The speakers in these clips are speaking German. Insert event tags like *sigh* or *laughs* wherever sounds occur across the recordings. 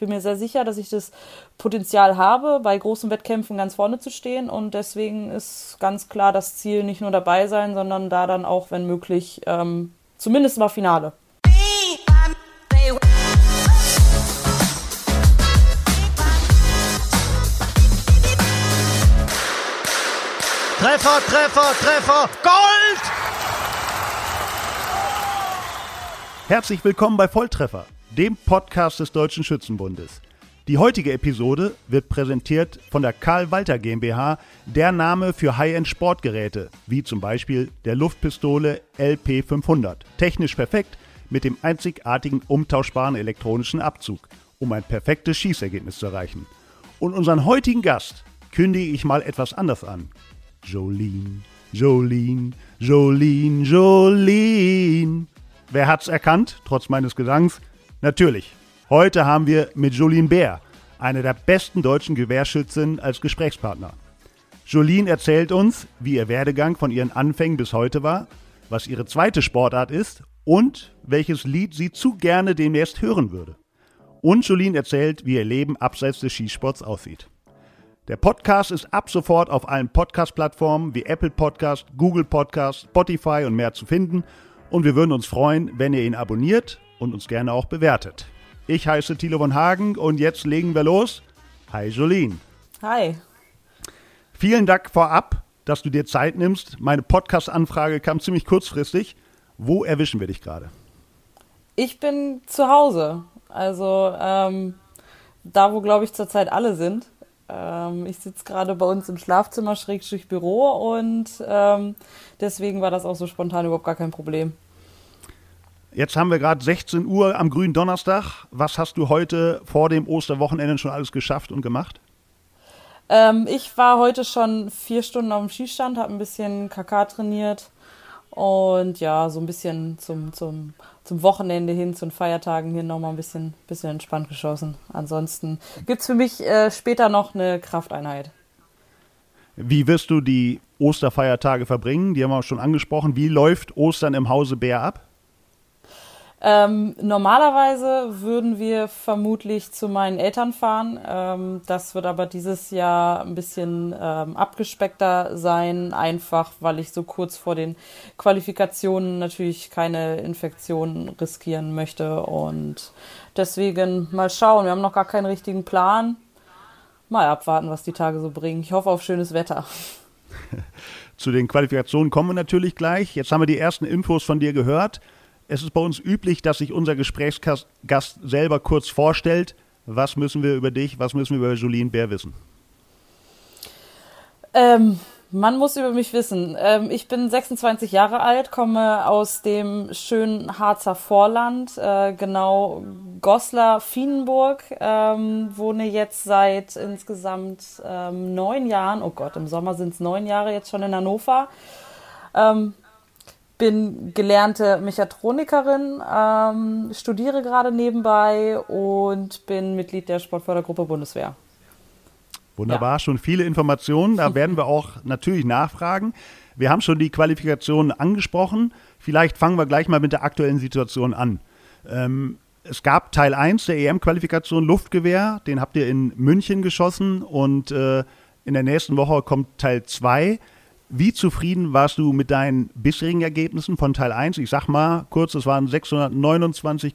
bin mir sehr sicher, dass ich das Potenzial habe, bei großen Wettkämpfen ganz vorne zu stehen. Und deswegen ist ganz klar das Ziel nicht nur dabei sein, sondern da dann auch, wenn möglich, ähm, zumindest mal Finale. Treffer, Treffer, Treffer, Gold! Herzlich willkommen bei Volltreffer, dem Podcast des Deutschen Schützenbundes. Die heutige Episode wird präsentiert von der Karl Walter GmbH, der Name für High-End-Sportgeräte, wie zum Beispiel der Luftpistole LP500. Technisch perfekt mit dem einzigartigen umtauschbaren elektronischen Abzug, um ein perfektes Schießergebnis zu erreichen. Und unseren heutigen Gast kündige ich mal etwas anders an. Jolene, Jolene, Jolene, Jolene. Wer hat's erkannt, trotz meines Gesangs? Natürlich. Heute haben wir mit Jolene Bär, eine der besten deutschen Gewehrschützen, als Gesprächspartner. Jolene erzählt uns, wie ihr Werdegang von ihren Anfängen bis heute war, was ihre zweite Sportart ist und welches Lied sie zu gerne demnächst hören würde. Und Jolene erzählt, wie ihr Leben abseits des Skisports aussieht. Der Podcast ist ab sofort auf allen Podcast-Plattformen wie Apple Podcast, Google Podcast, Spotify und mehr zu finden. Und wir würden uns freuen, wenn ihr ihn abonniert und uns gerne auch bewertet. Ich heiße Thilo von Hagen und jetzt legen wir los. Hi Jolene. Hi. Vielen Dank vorab, dass du dir Zeit nimmst. Meine Podcast-Anfrage kam ziemlich kurzfristig. Wo erwischen wir dich gerade? Ich bin zu Hause. Also ähm, da, wo, glaube ich, zurzeit alle sind. Ähm, ich sitze gerade bei uns im Schlafzimmer, Schrägstrich Büro und ähm, deswegen war das auch so spontan überhaupt gar kein Problem. Jetzt haben wir gerade 16 Uhr am grünen Donnerstag. Was hast du heute vor dem Osterwochenende schon alles geschafft und gemacht? Ähm, ich war heute schon vier Stunden auf dem Skistand, habe ein bisschen KK trainiert und ja, so ein bisschen zum, zum zum Wochenende hin, zu den Feiertagen hin nochmal ein bisschen, bisschen entspannt geschossen. Ansonsten gibt es für mich äh, später noch eine Krafteinheit. Wie wirst du die Osterfeiertage verbringen? Die haben wir auch schon angesprochen. Wie läuft Ostern im Hause Bär ab? Ähm, normalerweise würden wir vermutlich zu meinen Eltern fahren. Ähm, das wird aber dieses Jahr ein bisschen ähm, abgespeckter sein, einfach weil ich so kurz vor den Qualifikationen natürlich keine Infektionen riskieren möchte. Und deswegen mal schauen. Wir haben noch gar keinen richtigen Plan. Mal abwarten, was die Tage so bringen. Ich hoffe auf schönes Wetter. *laughs* Zu den Qualifikationen kommen wir natürlich gleich. Jetzt haben wir die ersten Infos von dir gehört. Es ist bei uns üblich, dass sich unser Gesprächsgast selber kurz vorstellt. Was müssen wir über dich, was müssen wir über Jolien Bär wissen? Ähm, man muss über mich wissen. Ähm, ich bin 26 Jahre alt, komme aus dem schönen Harzer Vorland, äh, genau Goslar, Fienenburg, ähm, wohne jetzt seit insgesamt ähm, neun Jahren, oh Gott, im Sommer sind es neun Jahre jetzt schon in Hannover. Ähm, bin gelernte Mechatronikerin, ähm, studiere gerade nebenbei und bin Mitglied der Sportfördergruppe Bundeswehr. Wunderbar, ja. schon viele Informationen. Da werden wir auch natürlich nachfragen. Wir haben schon die Qualifikationen angesprochen. Vielleicht fangen wir gleich mal mit der aktuellen Situation an. Ähm, es gab Teil 1 der EM-Qualifikation Luftgewehr, den habt ihr in München geschossen und äh, in der nächsten Woche kommt Teil 2. Wie zufrieden warst du mit deinen bisherigen Ergebnissen von Teil 1? Ich sag mal kurz, es waren 629,0,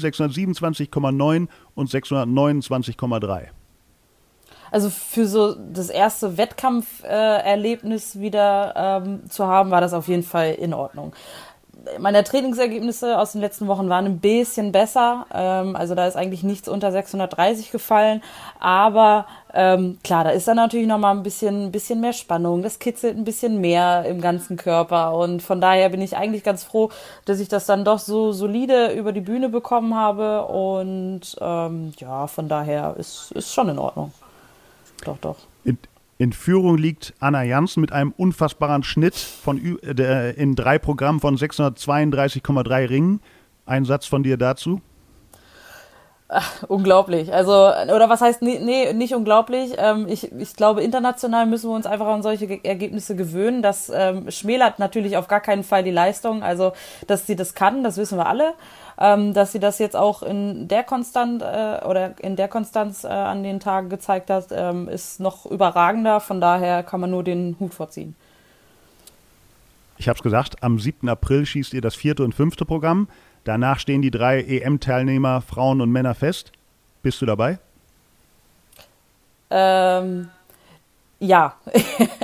627,9 und 629,3. Also für so das erste Wettkampferlebnis wieder ähm, zu haben, war das auf jeden Fall in Ordnung meine Trainingsergebnisse aus den letzten Wochen waren ein bisschen besser. Ähm, also da ist eigentlich nichts unter 630 gefallen. Aber ähm, klar, da ist dann natürlich nochmal ein bisschen, bisschen mehr Spannung. Das kitzelt ein bisschen mehr im ganzen Körper. Und von daher bin ich eigentlich ganz froh, dass ich das dann doch so solide über die Bühne bekommen habe. Und ähm, ja, von daher ist, ist schon in Ordnung. Doch, doch. In, Führung liegt Anna Janssen mit einem unfassbaren Schnitt von, äh, in drei Programmen von 632,3 Ringen. Ein Satz von dir dazu? Ach, *laughs* unglaublich. Also, oder was heißt, nee, nee nicht unglaublich. Ähm, ich, ich glaube, international müssen wir uns einfach an solche Ge Ergebnisse gewöhnen. Das ähm, schmälert natürlich auf gar keinen Fall die Leistung. Also, dass sie das kann, das wissen wir alle. Ähm, dass sie das jetzt auch in der Konstant äh, oder in der Konstanz äh, an den Tagen gezeigt hat, ähm, ist noch überragender. Von daher kann man nur den Hut vorziehen. Ich habe es gesagt, am 7. April schießt ihr das vierte und fünfte Programm. Danach stehen die drei EM-Teilnehmer, Frauen und Männer, fest. Bist du dabei? Ähm, ja,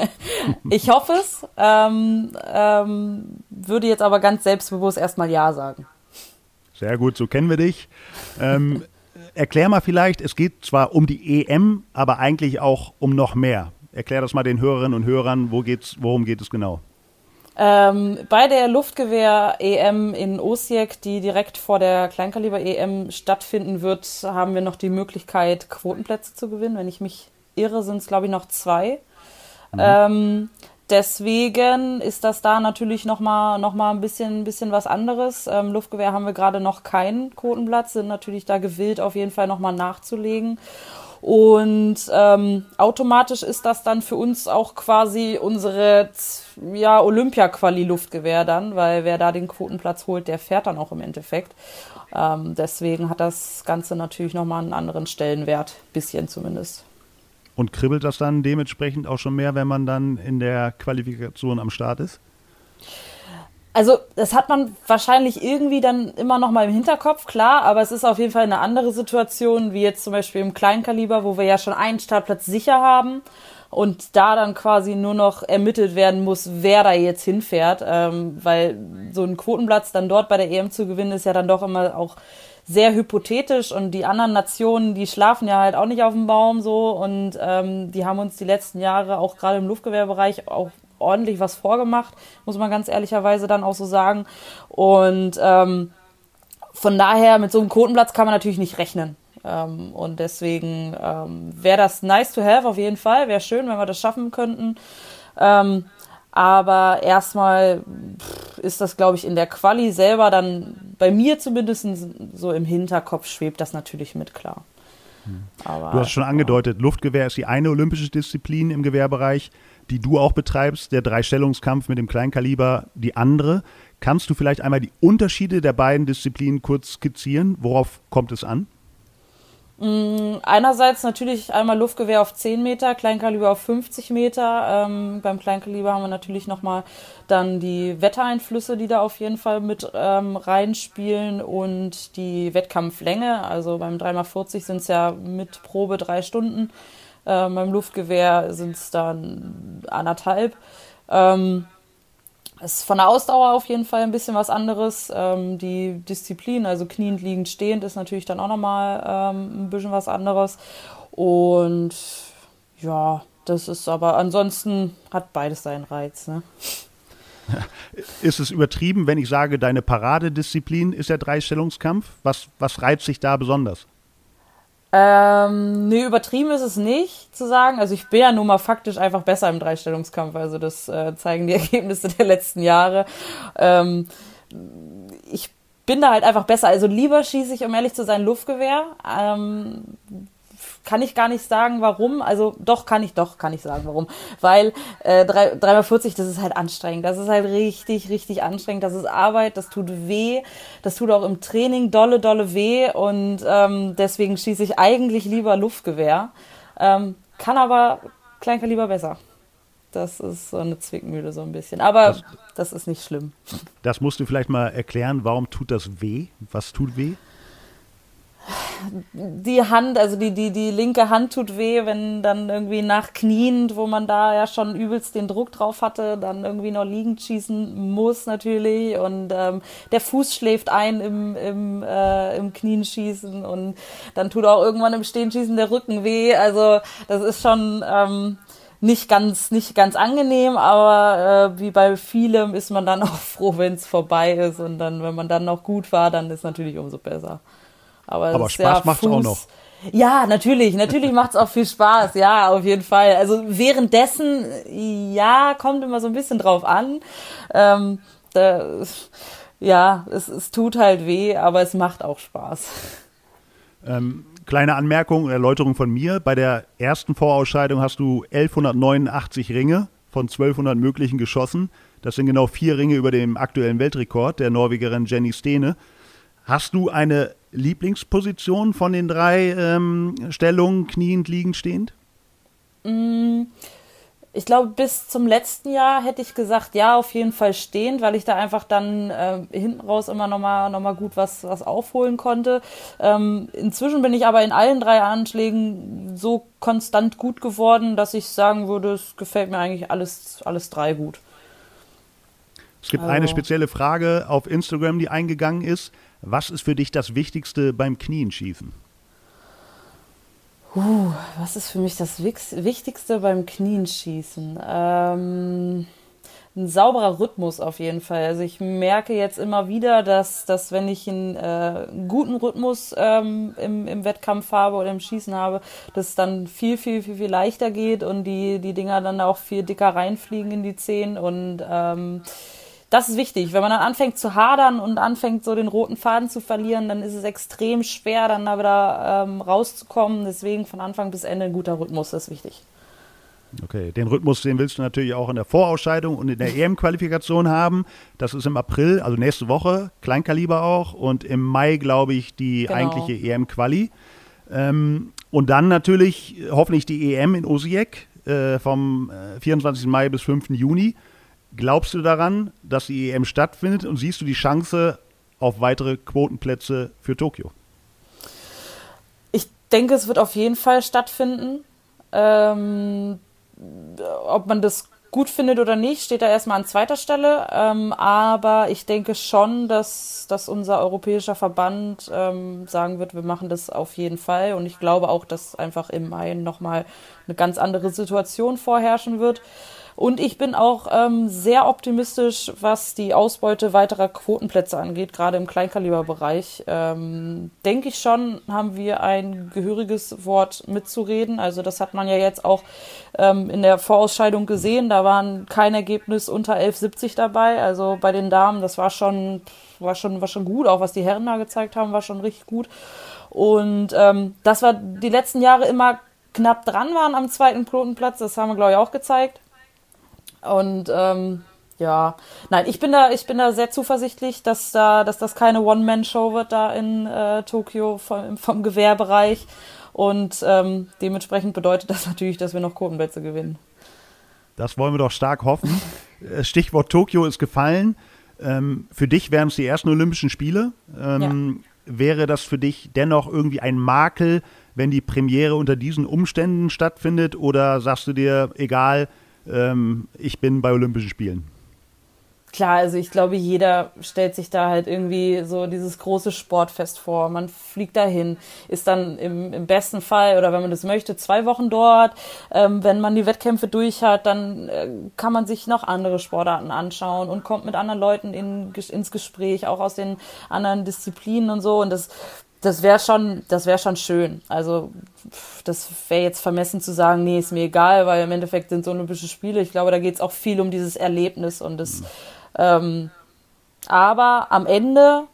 *laughs* ich hoffe es. Ähm, ähm, würde jetzt aber ganz selbstbewusst erstmal Ja sagen. Sehr gut, so kennen wir dich. Ähm, *laughs* erklär mal vielleicht, es geht zwar um die EM, aber eigentlich auch um noch mehr. Erklär das mal den Hörerinnen und Hörern, wo geht's, worum geht es genau? Ähm, bei der Luftgewehr-EM in Osijek, die direkt vor der Kleinkaliber-EM stattfinden wird, haben wir noch die Möglichkeit, Quotenplätze zu gewinnen. Wenn ich mich irre, sind es, glaube ich, noch zwei. Mhm. Ähm, deswegen ist das da natürlich nochmal noch mal ein bisschen, bisschen was anderes. Ähm, Luftgewehr haben wir gerade noch keinen Quotenplatz, sind natürlich da gewillt, auf jeden Fall nochmal nachzulegen. Und ähm, automatisch ist das dann für uns auch quasi unsere ja, Olympia-Quali-Luftgewehr dann, weil wer da den Quotenplatz holt, der fährt dann auch im Endeffekt. Ähm, deswegen hat das Ganze natürlich nochmal einen anderen Stellenwert, bisschen zumindest. Und kribbelt das dann dementsprechend auch schon mehr, wenn man dann in der Qualifikation am Start ist? Also, das hat man wahrscheinlich irgendwie dann immer noch mal im Hinterkopf, klar, aber es ist auf jeden Fall eine andere Situation, wie jetzt zum Beispiel im Kleinkaliber, wo wir ja schon einen Startplatz sicher haben und da dann quasi nur noch ermittelt werden muss, wer da jetzt hinfährt, ähm, weil so ein Quotenplatz dann dort bei der EM zu gewinnen ist ja dann doch immer auch sehr hypothetisch und die anderen Nationen, die schlafen ja halt auch nicht auf dem Baum so und ähm, die haben uns die letzten Jahre auch gerade im Luftgewehrbereich auch ordentlich was vorgemacht, muss man ganz ehrlicherweise dann auch so sagen. Und ähm, von daher, mit so einem Quotenplatz kann man natürlich nicht rechnen. Ähm, und deswegen ähm, wäre das nice to have auf jeden Fall. Wäre schön, wenn wir das schaffen könnten. Ähm, aber erstmal ist das, glaube ich, in der Quali selber dann bei mir zumindest so im Hinterkopf schwebt das natürlich mit klar. Hm. Aber, du hast schon angedeutet, Luftgewehr ist die eine olympische Disziplin im Gewehrbereich die du auch betreibst, der Dreistellungskampf mit dem Kleinkaliber, die andere. Kannst du vielleicht einmal die Unterschiede der beiden Disziplinen kurz skizzieren? Worauf kommt es an? Mm, einerseits natürlich einmal Luftgewehr auf 10 Meter, Kleinkaliber auf 50 Meter. Ähm, beim Kleinkaliber haben wir natürlich nochmal dann die Wettereinflüsse, die da auf jeden Fall mit ähm, reinspielen und die Wettkampflänge. Also beim 3x40 sind es ja mit Probe drei Stunden. Äh, beim Luftgewehr sind es dann anderthalb. Ähm, ist von der Ausdauer auf jeden Fall ein bisschen was anderes. Ähm, die Disziplin, also kniend, liegend, stehend, ist natürlich dann auch nochmal ähm, ein bisschen was anderes. Und ja, das ist aber ansonsten hat beides seinen Reiz. Ne? *laughs* Ist es übertrieben, wenn ich sage, deine Paradedisziplin ist der Dreistellungskampf? Was, was reizt sich da besonders? Ähm, nee, übertrieben ist es nicht zu sagen. Also ich bin ja nun mal faktisch einfach besser im Dreistellungskampf. Also das äh, zeigen die *laughs* Ergebnisse der letzten Jahre. Ähm, ich bin da halt einfach besser. Also lieber schieße ich, um ehrlich zu sein, Luftgewehr. Ähm, kann ich gar nicht sagen, warum. Also doch, kann ich, doch, kann ich sagen, warum. Weil äh, 3x40, das ist halt anstrengend. Das ist halt richtig, richtig anstrengend. Das ist Arbeit, das tut weh. Das tut auch im Training dolle, dolle weh. Und ähm, deswegen schieße ich eigentlich lieber Luftgewehr. Ähm, kann aber Kleinkaliber besser. Das ist so eine Zwickmühle so ein bisschen. Aber das, das ist nicht schlimm. Das musst du vielleicht mal erklären. Warum tut das weh? Was tut weh? Die Hand, also die, die, die linke Hand tut weh, wenn dann irgendwie nach Knien, wo man da ja schon übelst den Druck drauf hatte, dann irgendwie noch liegend schießen muss natürlich und ähm, der Fuß schläft ein im, im, äh, im Knien schießen und dann tut auch irgendwann im Stehen schießen der Rücken weh. Also das ist schon ähm, nicht ganz, nicht ganz angenehm, aber äh, wie bei vielem ist man dann *laughs* auch froh, wenn es vorbei ist und dann, wenn man dann noch gut war, dann ist natürlich umso besser. Aber, Aber Spaß macht es auch noch. Ja, natürlich, natürlich macht es auch viel Spaß, ja, auf jeden Fall. Also währenddessen, ja, kommt immer so ein bisschen drauf an. Ähm, da, ja, es, es tut halt weh, aber es macht auch Spaß. Ähm, kleine Anmerkung, Erläuterung von mir. Bei der ersten Vorausscheidung hast du 1189 Ringe von 1200 möglichen geschossen. Das sind genau vier Ringe über dem aktuellen Weltrekord der Norwegerin Jenny Stene. Hast du eine Lieblingsposition von den drei ähm, Stellungen, kniend, liegend, stehend? Mm, ich glaube, bis zum letzten Jahr hätte ich gesagt, ja, auf jeden Fall stehend, weil ich da einfach dann äh, hinten raus immer nochmal noch mal gut was, was aufholen konnte. Ähm, inzwischen bin ich aber in allen drei Anschlägen so konstant gut geworden, dass ich sagen würde, es gefällt mir eigentlich alles, alles drei gut. Es gibt also. eine spezielle Frage auf Instagram, die eingegangen ist. Was ist für dich das Wichtigste beim Knienschießen? Uh, was ist für mich das Wichtigste beim Knienschießen? Ähm, ein sauberer Rhythmus auf jeden Fall. Also ich merke jetzt immer wieder, dass, dass wenn ich einen, äh, guten Rhythmus ähm, im, im Wettkampf habe oder im Schießen habe, dass es dann viel, viel, viel, viel leichter geht und die, die Dinger dann auch viel dicker reinfliegen in die Zehen und ähm, das ist wichtig. Wenn man dann anfängt zu hadern und anfängt, so den roten Faden zu verlieren, dann ist es extrem schwer, dann da wieder ähm, rauszukommen. Deswegen von Anfang bis Ende ein guter Rhythmus ist wichtig. Okay, den Rhythmus, den willst du natürlich auch in der Vorausscheidung und in der EM-Qualifikation haben. Das ist im April, also nächste Woche, Kleinkaliber auch. Und im Mai, glaube ich, die genau. eigentliche EM-Quali. Ähm, und dann natürlich hoffentlich die EM in Osijek äh, vom äh, 24. Mai bis 5. Juni. Glaubst du daran, dass die EM stattfindet und siehst du die Chance auf weitere Quotenplätze für Tokio? Ich denke, es wird auf jeden Fall stattfinden. Ähm, ob man das gut findet oder nicht, steht da erstmal an zweiter Stelle. Ähm, aber ich denke schon, dass, dass unser europäischer Verband ähm, sagen wird, wir machen das auf jeden Fall. Und ich glaube auch, dass einfach im Mai nochmal eine ganz andere Situation vorherrschen wird. Und ich bin auch ähm, sehr optimistisch, was die Ausbeute weiterer Quotenplätze angeht, gerade im Kleinkaliberbereich. Ähm, Denke ich schon, haben wir ein gehöriges Wort mitzureden. Also das hat man ja jetzt auch ähm, in der Vorausscheidung gesehen. Da waren kein Ergebnis unter 11,70 dabei. Also bei den Damen, das war schon, war schon, war schon gut. Auch was die Herren da gezeigt haben, war schon richtig gut. Und ähm, das war die letzten Jahre immer knapp dran waren am zweiten Quotenplatz. Das haben wir, glaube ich, auch gezeigt. Und ähm, ja, nein, ich bin da, ich bin da sehr zuversichtlich, dass da, dass das keine One-Man-Show wird da in äh, Tokio vom, vom Gewehrbereich. Und ähm, dementsprechend bedeutet das natürlich, dass wir noch Quotenplätze gewinnen. Das wollen wir doch stark hoffen. Äh, Stichwort Tokio ist gefallen. Ähm, für dich wären es die ersten Olympischen Spiele. Ähm, ja. Wäre das für dich dennoch irgendwie ein Makel, wenn die Premiere unter diesen Umständen stattfindet? Oder sagst du dir, egal, ähm, ich bin bei Olympischen Spielen. Klar, also ich glaube, jeder stellt sich da halt irgendwie so dieses große Sportfest vor. Man fliegt dahin, ist dann im, im besten Fall oder wenn man das möchte, zwei Wochen dort. Ähm, wenn man die Wettkämpfe durch hat, dann äh, kann man sich noch andere Sportarten anschauen und kommt mit anderen Leuten in, ins Gespräch, auch aus den anderen Disziplinen und so. Und das das wäre schon, das schon schön. Also das wäre jetzt vermessen zu sagen, nee, ist mir egal, weil im Endeffekt sind es Olympische Spiele. Ich glaube, da geht es auch viel um dieses Erlebnis und das. Ähm, aber am Ende,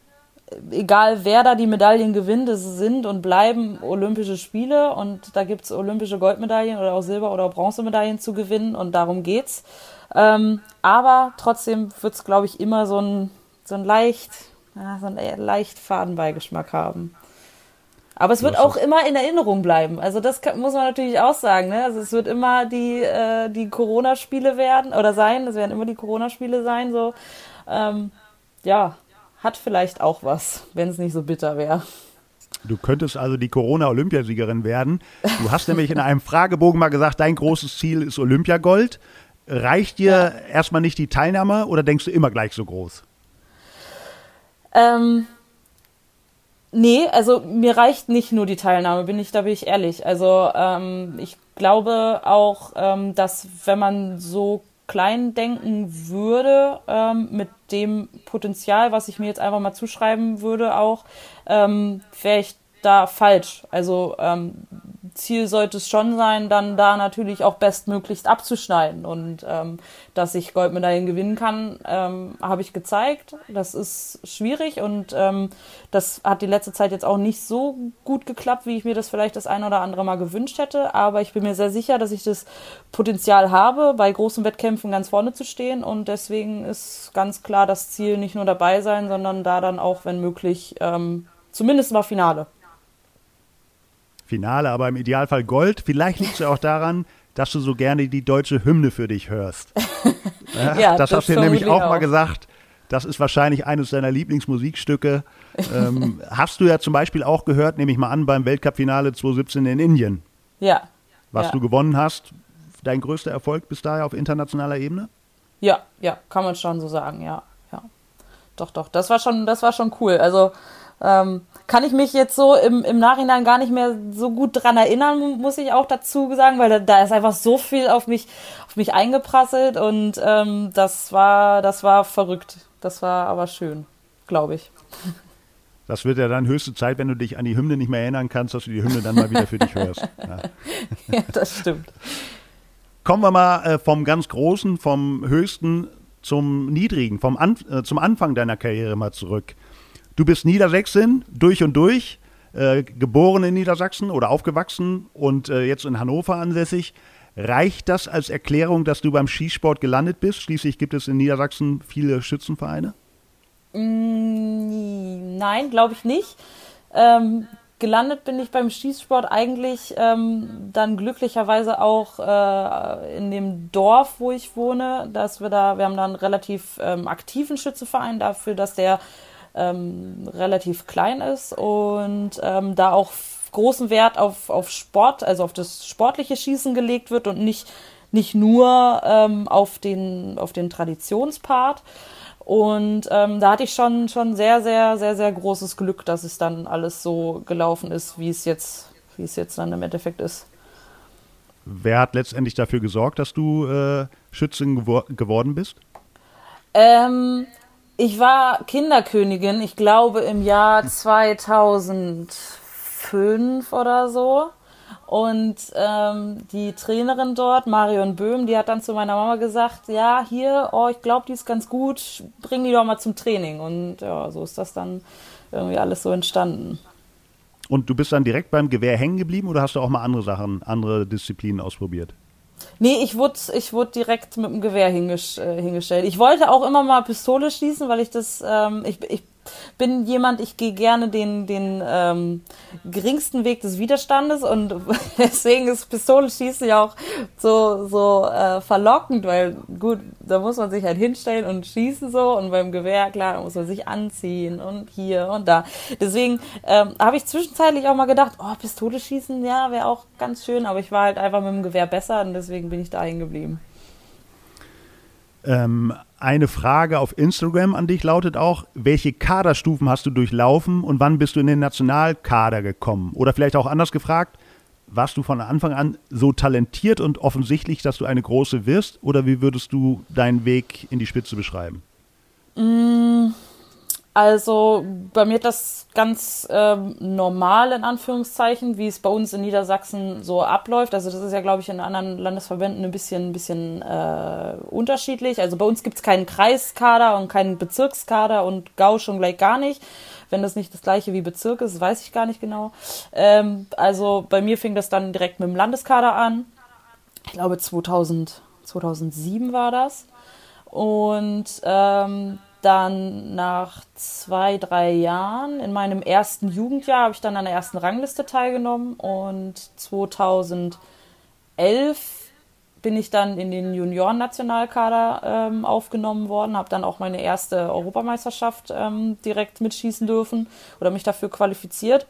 egal wer da die Medaillen gewinnt, es sind und bleiben Olympische Spiele und da gibt es olympische Goldmedaillen oder auch Silber- oder Bronzemedaillen zu gewinnen und darum geht's. Ähm, aber trotzdem wird es, glaube ich, immer so ein, so ein leicht, ja, so einen leicht Fadenbeigeschmack haben. Aber es wird auch immer in Erinnerung bleiben. Also das kann, muss man natürlich auch sagen. Ne? Also es wird immer die, äh, die Corona-Spiele werden oder sein. Es werden immer die Corona-Spiele sein. So, ähm, ja, hat vielleicht auch was, wenn es nicht so bitter wäre. Du könntest also die Corona-Olympiasiegerin werden. Du hast nämlich in einem Fragebogen mal gesagt, dein großes Ziel ist Olympiagold. Reicht dir ja. erstmal nicht die Teilnahme oder denkst du immer gleich so groß? Ähm, Nee, also mir reicht nicht nur die Teilnahme, bin ich, da bin ich ehrlich. Also ähm, ich glaube auch, ähm, dass wenn man so klein denken würde, ähm, mit dem Potenzial, was ich mir jetzt einfach mal zuschreiben würde, auch, ähm, wäre ich da falsch. Also ähm, Ziel sollte es schon sein, dann da natürlich auch bestmöglichst abzuschneiden. Und ähm, dass ich Goldmedaillen gewinnen kann, ähm, habe ich gezeigt. Das ist schwierig und ähm, das hat die letzte Zeit jetzt auch nicht so gut geklappt, wie ich mir das vielleicht das ein oder andere Mal gewünscht hätte. Aber ich bin mir sehr sicher, dass ich das Potenzial habe, bei großen Wettkämpfen ganz vorne zu stehen. Und deswegen ist ganz klar das Ziel nicht nur dabei sein, sondern da dann auch, wenn möglich, ähm, zumindest mal Finale. Finale, aber im Idealfall Gold. Vielleicht liegt es ja auch daran, dass du so gerne die deutsche Hymne für dich hörst. *laughs* ja, ja, das, das hast du nämlich auch, auch mal gesagt. Das ist wahrscheinlich eines deiner Lieblingsmusikstücke. ähm, *laughs* hast du ja zum Beispiel auch gehört, nehme ich mal an, beim Weltcup-Finale 2017 in Indien. Ja. Was ja. du gewonnen hast. Dein größter Erfolg bis daher auf internationaler Ebene? Ja, ja, kann man schon so sagen, ja. ja. Doch, doch. Das war schon, das war schon cool. Also ähm, kann ich mich jetzt so im, im Nachhinein gar nicht mehr so gut dran erinnern, muss ich auch dazu sagen, weil da, da ist einfach so viel auf mich, auf mich eingeprasselt und ähm, das war, das war verrückt. Das war aber schön, glaube ich. Das wird ja dann höchste Zeit, wenn du dich an die Hymne nicht mehr erinnern kannst, dass du die Hymne dann mal wieder für dich hörst. Ja, *laughs* ja das stimmt. Kommen wir mal äh, vom ganz Großen, vom Höchsten zum Niedrigen, vom An äh, zum Anfang deiner Karriere mal zurück. Du bist Niedersächsin durch und durch, äh, geboren in Niedersachsen oder aufgewachsen und äh, jetzt in Hannover ansässig. Reicht das als Erklärung, dass du beim Skisport gelandet bist? Schließlich gibt es in Niedersachsen viele Schützenvereine. Mm, nein, glaube ich nicht. Ähm, gelandet bin ich beim Skisport eigentlich ähm, dann glücklicherweise auch äh, in dem Dorf, wo ich wohne, dass wir da, wir haben da einen relativ ähm, aktiven Schützenverein dafür, dass der ähm, relativ klein ist und ähm, da auch großen Wert auf, auf Sport, also auf das sportliche Schießen gelegt wird und nicht, nicht nur ähm, auf, den, auf den Traditionspart. Und ähm, da hatte ich schon, schon sehr, sehr, sehr, sehr großes Glück, dass es dann alles so gelaufen ist, wie es jetzt, wie es jetzt dann im Endeffekt ist. Wer hat letztendlich dafür gesorgt, dass du äh, Schützin gewor geworden bist? Ähm, ich war Kinderkönigin, ich glaube im Jahr 2005 oder so. Und ähm, die Trainerin dort, Marion Böhm, die hat dann zu meiner Mama gesagt, ja, hier, oh, ich glaube, die ist ganz gut, bring die doch mal zum Training. Und ja, so ist das dann irgendwie alles so entstanden. Und du bist dann direkt beim Gewehr hängen geblieben oder hast du auch mal andere Sachen, andere Disziplinen ausprobiert? Nee, ich wurde ich wurde direkt mit dem Gewehr äh, hingestellt. Ich wollte auch immer mal Pistole schießen, weil ich das, ähm, ich, ich bin jemand, ich gehe gerne den, den ähm, geringsten Weg des Widerstandes und *laughs* deswegen ist Pistole schießen ja auch so, so äh, verlockend, weil gut, da muss man sich halt hinstellen und schießen so und beim Gewehr, klar, da muss man sich anziehen und hier und da. Deswegen ähm, habe ich zwischenzeitlich auch mal gedacht, oh, Pistole schießen, ja, wäre auch ganz schön, aber ich war halt einfach mit dem Gewehr besser und deswegen bin ich da hängen geblieben. Ähm, eine Frage auf Instagram an dich lautet auch, welche Kaderstufen hast du durchlaufen und wann bist du in den Nationalkader gekommen? Oder vielleicht auch anders gefragt, warst du von Anfang an so talentiert und offensichtlich, dass du eine große wirst? Oder wie würdest du deinen Weg in die Spitze beschreiben? Mmh also bei mir das ganz ähm, normal in Anführungszeichen, wie es bei uns in Niedersachsen so abläuft. Also das ist ja, glaube ich, in anderen Landesverbänden ein bisschen, ein bisschen äh, unterschiedlich. Also bei uns gibt es keinen Kreiskader und keinen Bezirkskader und Gau schon gleich gar nicht. Wenn das nicht das gleiche wie Bezirk ist, weiß ich gar nicht genau. Ähm, also bei mir fing das dann direkt mit dem Landeskader an. Ich glaube 2000, 2007 war das. Und ähm, dann nach zwei, drei Jahren, in meinem ersten Jugendjahr, habe ich dann an der ersten Rangliste teilgenommen und 2011 bin ich dann in den Junioren-Nationalkader ähm, aufgenommen worden, habe dann auch meine erste Europameisterschaft ähm, direkt mitschießen dürfen oder mich dafür qualifiziert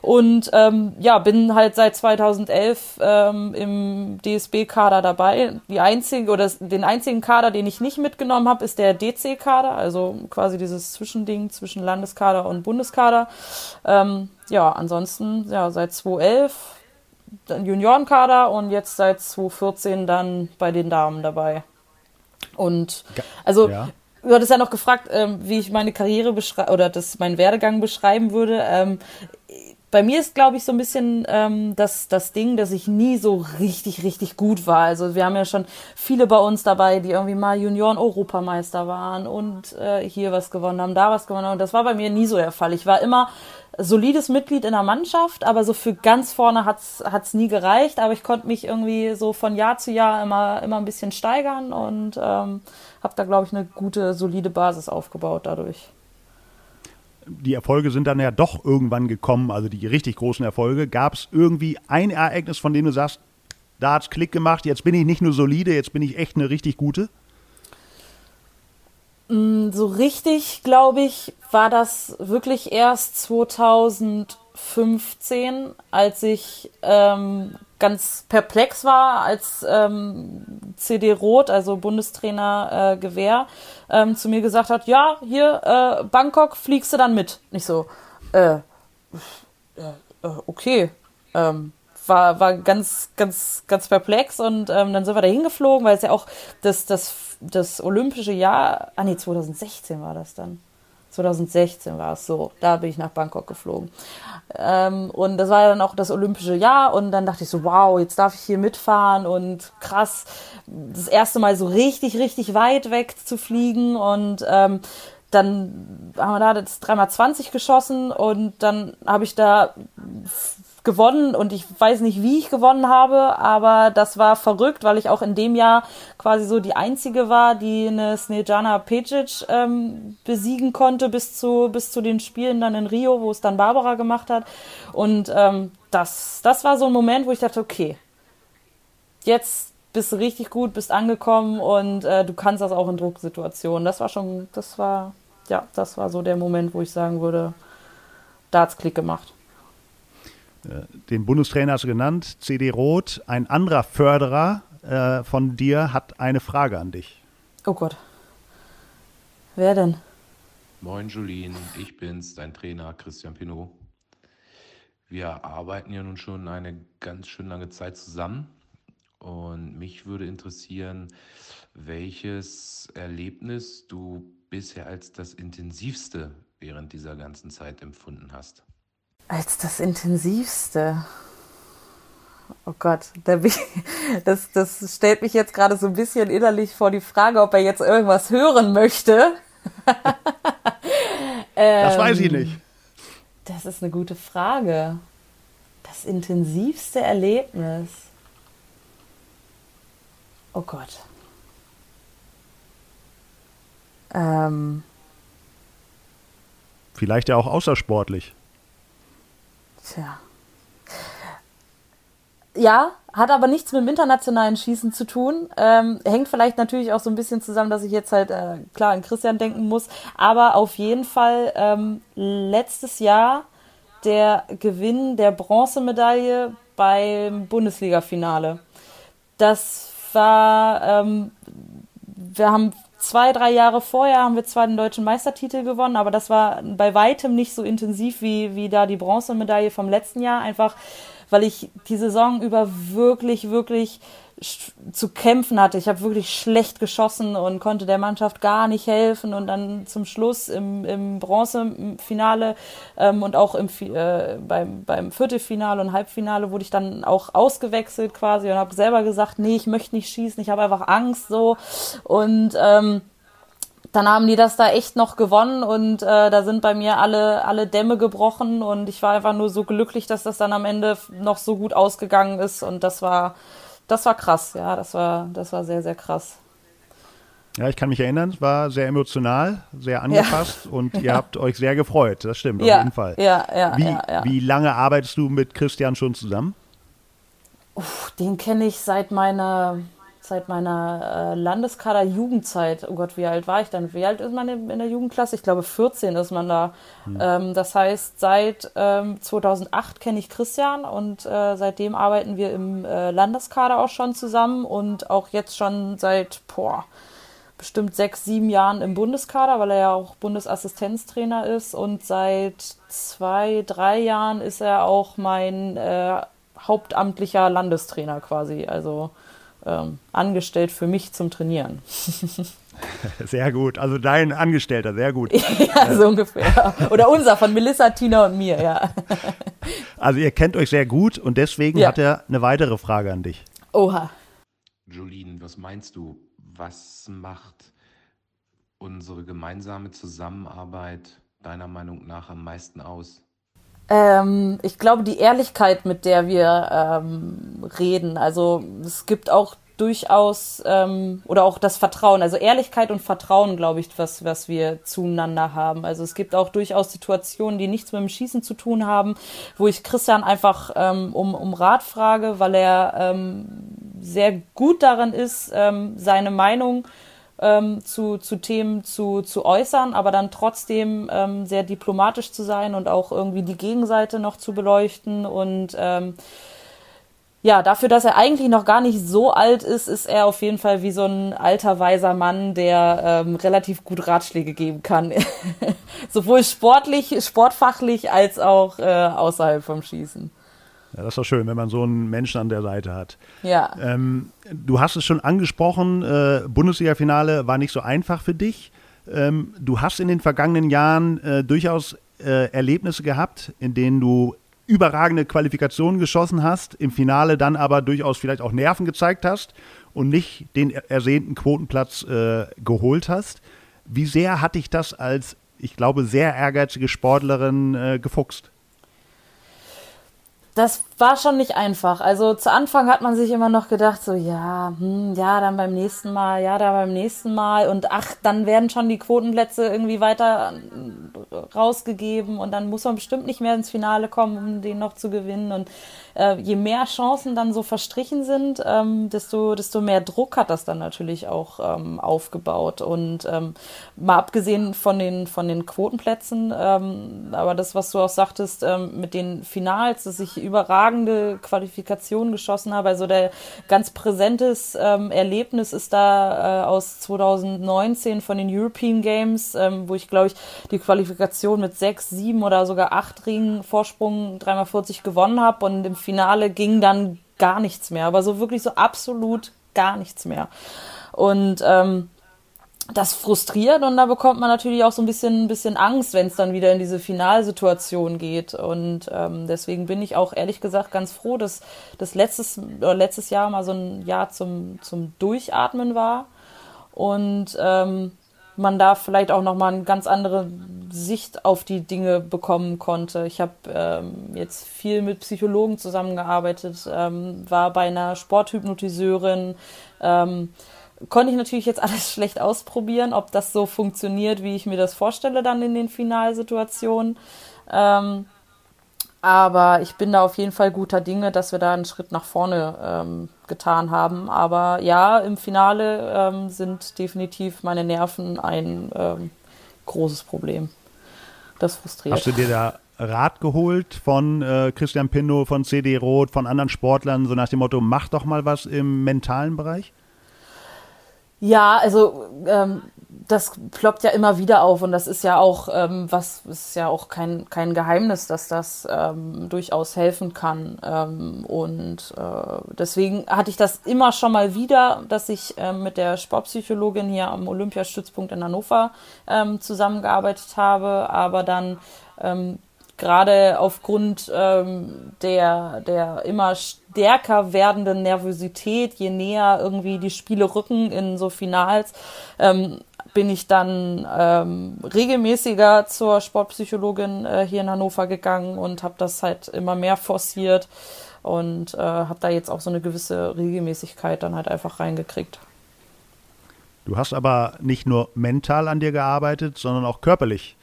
und ähm, ja, bin halt seit 2011 ähm, im DSB-Kader dabei. Die einzige oder den einzigen Kader, den ich nicht mitgenommen habe, ist der DC-Kader, also quasi dieses Zwischending zwischen Landeskader und Bundeskader. Ähm, ja, ansonsten ja seit 2011 Juniorenkader und jetzt seit 2014 dann bei den Damen dabei. Und also ja. du hattest ja noch gefragt, ähm, wie ich meine Karriere oder das meinen Werdegang beschreiben würde. Ähm, bei mir ist, glaube ich, so ein bisschen ähm, das, das Ding, dass ich nie so richtig, richtig gut war. Also wir haben ja schon viele bei uns dabei, die irgendwie mal Junioren-Europameister waren und äh, hier was gewonnen haben, da was gewonnen haben. Und das war bei mir nie so der Fall. Ich war immer solides Mitglied in der Mannschaft, aber so für ganz vorne hat's hat's nie gereicht. Aber ich konnte mich irgendwie so von Jahr zu Jahr immer immer ein bisschen steigern und ähm, habe da glaube ich eine gute solide Basis aufgebaut dadurch. Die Erfolge sind dann ja doch irgendwann gekommen, also die richtig großen Erfolge. Gab es irgendwie ein Ereignis, von dem du sagst, da hat's Klick gemacht, jetzt bin ich nicht nur solide, jetzt bin ich echt eine richtig gute? Mm, so richtig, glaube ich, war das wirklich erst 2015, als ich ähm, ganz perplex war, als ähm, CD Roth, also Bundestrainer äh, Gewehr, ähm, zu mir gesagt hat, ja, hier, äh, Bangkok, fliegst du dann mit. Nicht so, äh, äh, okay, ähm, war, war ganz, ganz, ganz perplex und ähm, dann sind wir da hingeflogen, weil es ja auch das, das, das olympische Jahr, ah nee, 2016 war das dann. 2016 war es so, da bin ich nach Bangkok geflogen. Ähm, und das war ja dann auch das olympische Jahr und dann dachte ich so, wow, jetzt darf ich hier mitfahren und krass, das erste Mal so richtig, richtig weit weg zu fliegen und ähm, dann haben wir da das 3x20 geschossen und dann habe ich da gewonnen und ich weiß nicht, wie ich gewonnen habe, aber das war verrückt, weil ich auch in dem Jahr quasi so die einzige war, die eine Snejana Pecic ähm, besiegen konnte bis zu bis zu den Spielen dann in Rio, wo es dann Barbara gemacht hat und ähm, das das war so ein Moment, wo ich dachte, okay, jetzt bist du richtig gut, bist angekommen und äh, du kannst das auch in Drucksituationen. Das war schon, das war ja, das war so der Moment, wo ich sagen würde, da hat's Klick gemacht. Äh, den Bundestrainer hast du genannt, CD Roth. Ein anderer Förderer äh, von dir hat eine Frage an dich. Oh Gott. Wer denn? Moin Julien, ich bin's, dein Trainer Christian Pinot. Wir arbeiten ja nun schon eine ganz schön lange Zeit zusammen und mich würde interessieren, welches Erlebnis du bisher als das intensivste während dieser ganzen Zeit empfunden hast. Als das intensivste. Oh Gott, das, das stellt mich jetzt gerade so ein bisschen innerlich vor die Frage, ob er jetzt irgendwas hören möchte. *laughs* das weiß ich ähm, nicht. Das ist eine gute Frage. Das intensivste Erlebnis. Oh Gott. Ähm. Vielleicht ja auch außersportlich. Tja. Ja, hat aber nichts mit dem internationalen Schießen zu tun. Ähm, hängt vielleicht natürlich auch so ein bisschen zusammen, dass ich jetzt halt äh, klar an Christian denken muss. Aber auf jeden Fall ähm, letztes Jahr der Gewinn der Bronzemedaille beim Bundesliga-Finale. Das war, ähm, wir haben zwei, drei Jahre vorher haben wir zwar den deutschen Meistertitel gewonnen, aber das war bei weitem nicht so intensiv wie, wie da die Bronzemedaille vom letzten Jahr. Einfach, weil ich die Saison über wirklich, wirklich zu kämpfen hatte. Ich habe wirklich schlecht geschossen und konnte der Mannschaft gar nicht helfen. Und dann zum Schluss im, im Bronzefinale ähm, und auch im, äh, beim, beim Viertelfinale und Halbfinale wurde ich dann auch ausgewechselt quasi und habe selber gesagt, nee, ich möchte nicht schießen, ich habe einfach Angst so. Und ähm, dann haben die das da echt noch gewonnen und äh, da sind bei mir alle, alle Dämme gebrochen und ich war einfach nur so glücklich, dass das dann am Ende noch so gut ausgegangen ist und das war das war krass, ja, das war, das war sehr, sehr krass. Ja, ich kann mich erinnern, es war sehr emotional, sehr angepasst ja. *laughs* und ihr ja. habt euch sehr gefreut, das stimmt, ja. auf jeden Fall. Ja, ja, wie, ja, wie lange arbeitest du mit Christian schon zusammen? Uff, den kenne ich seit meiner seit meiner äh, Landeskader-Jugendzeit. Oh Gott, wie alt war ich dann? Wie alt ist man in, der Jugendklasse? Ich glaube, 14 ist man da. Hm. Ähm, das heißt, seit ähm, 2008 kenne ich Christian und äh, seitdem arbeiten wir im äh, Landeskader auch schon zusammen und auch jetzt schon seit, boah, bestimmt sechs, sieben Jahren im Bundeskader, weil er ja auch Bundesassistenztrainer ist und seit zwei, drei Jahren ist er auch mein äh, hauptamtlicher Landestrainer quasi. Also ähm, angestellt für mich zum Trainieren. *laughs* Sehr gut. Also dein Angestellter, sehr gut. *laughs* ja, so ungefähr. Oder unser von Melissa, Tina und mir, ja. *laughs* Also ihr kennt euch sehr gut und deswegen Ja. hat er eine weitere Frage an dich. Oha. Jolien, was meinst du? Was macht unsere gemeinsame Zusammenarbeit deiner Meinung nach am meisten aus? Ähm, ich glaube, die Ehrlichkeit, mit der wir ähm, reden. Also es gibt auch durchaus ähm, oder auch das Vertrauen. Also Ehrlichkeit und Vertrauen, glaube ich, was was wir zueinander haben. Also es gibt auch durchaus Situationen, die nichts mit dem Schießen zu tun haben, wo ich Christian einfach ähm, um um Rat frage, weil er ähm, sehr gut darin ist, ähm, seine Meinung ähm, zu, zu Themen zu, zu äußern, aber dann trotzdem ähm, sehr diplomatisch zu sein und auch irgendwie die Gegenseite noch zu beleuchten. Und ähm, ja, dafür, dass er eigentlich noch gar nicht so alt ist, ist er auf jeden Fall wie so ein alter, weiser Mann, der ähm, relativ gut Ratschläge geben kann. *laughs* Sowohl sportlich, sportfachlich als auch äh, außerhalb vom Schießen. Ja, das ist doch schön, wenn man so einen Menschen an der Seite hat. Ja. Ähm, du hast es schon angesprochen, äh, Bundesliga-Finale war nicht so einfach für dich. Ähm, du hast in den vergangenen Jahren äh, durchaus äh, Erlebnisse gehabt, in denen du überragende Qualifikationen geschossen hast, im Finale dann aber durchaus vielleicht auch Nerven gezeigt hast und nicht den er- ersehnten Quotenplatz äh, geholt hast. Wie sehr hat dich das als, ich glaube, sehr ehrgeizige Sportlerin äh, gefuchst? Das war schon nicht einfach. Also zu Anfang hat man sich immer noch gedacht, so ja, hm, ja, dann beim nächsten Mal, ja, da beim nächsten Mal und ach, dann werden schon die Quotenplätze irgendwie weiter äh, rausgegeben und dann muss man bestimmt nicht mehr ins Finale kommen, um den noch zu gewinnen. Und äh, je mehr Chancen dann so verstrichen sind, ähm, desto, desto mehr Druck hat das dann natürlich auch ähm, aufgebaut. Und ähm, mal abgesehen von den, von den Quotenplätzen, ähm, aber das, was du auch sagtest, ähm, mit den Finals, dass ich überragende Qualifikationen geschossen habe. Also der ganz präsentes ähm, Erlebnis ist da äh, aus 2019 von den European Games, ähm, wo ich glaube ich die Qualifikation mit sechs, sieben oder sogar acht Ringen Vorsprung 3x40 gewonnen habe und im Finale ging dann gar nichts mehr, aber so wirklich so absolut gar nichts mehr. Und ähm, das frustriert und da bekommt man natürlich auch so ein bisschen, bisschen Angst, wenn es dann wieder in diese Finalsituation geht. Und ähm, deswegen bin ich auch ehrlich gesagt ganz froh, dass das letztes, letztes Jahr mal so ein Jahr zum, zum Durchatmen war und ähm, man da vielleicht auch nochmal eine ganz andere Sicht auf die Dinge bekommen konnte. Ich habe ähm, jetzt viel mit Psychologen zusammengearbeitet, ähm, war bei einer Sporthypnotiseurin, ähm, konnte ich natürlich jetzt alles *laughs* schlecht ausprobieren, ob das so funktioniert, wie ich mir das vorstelle dann in den Finalsituationen. Ähm, aber ich bin da auf jeden Fall guter Dinge, dass wir da einen Schritt nach vorne ähm, getan haben. Aber ja, im Finale ähm, sind definitiv meine Nerven ein ähm, großes Problem. Das frustriert. Hast du dir da Rat geholt von äh, Christian Pinnow, von CD Roth, von anderen Sportlern, so nach dem Motto, mach doch mal was im mentalen Bereich? Ja, also ähm, das ploppt ja immer wieder auf und das ist ja auch ähm, was ist ja auch kein kein Geheimnis, dass das ähm, durchaus helfen kann. Ähm, und äh, deswegen hatte ich das immer schon mal wieder, dass ich ähm, mit der Sportpsychologin hier am Olympiastützpunkt in Hannover ähm, zusammengearbeitet habe, aber dann ähm, gerade aufgrund der, der immer stärker werdenden Nervosität, je näher irgendwie die Spiele rücken in so Finals, ähm, bin ich dann ähm, regelmäßiger zur Sportpsychologin äh, hier in Hannover gegangen und habe das halt immer mehr forciert und äh, habe da jetzt auch so eine gewisse Regelmäßigkeit dann halt einfach reingekriegt. Du hast aber nicht nur mental an dir gearbeitet, sondern auch körperlich.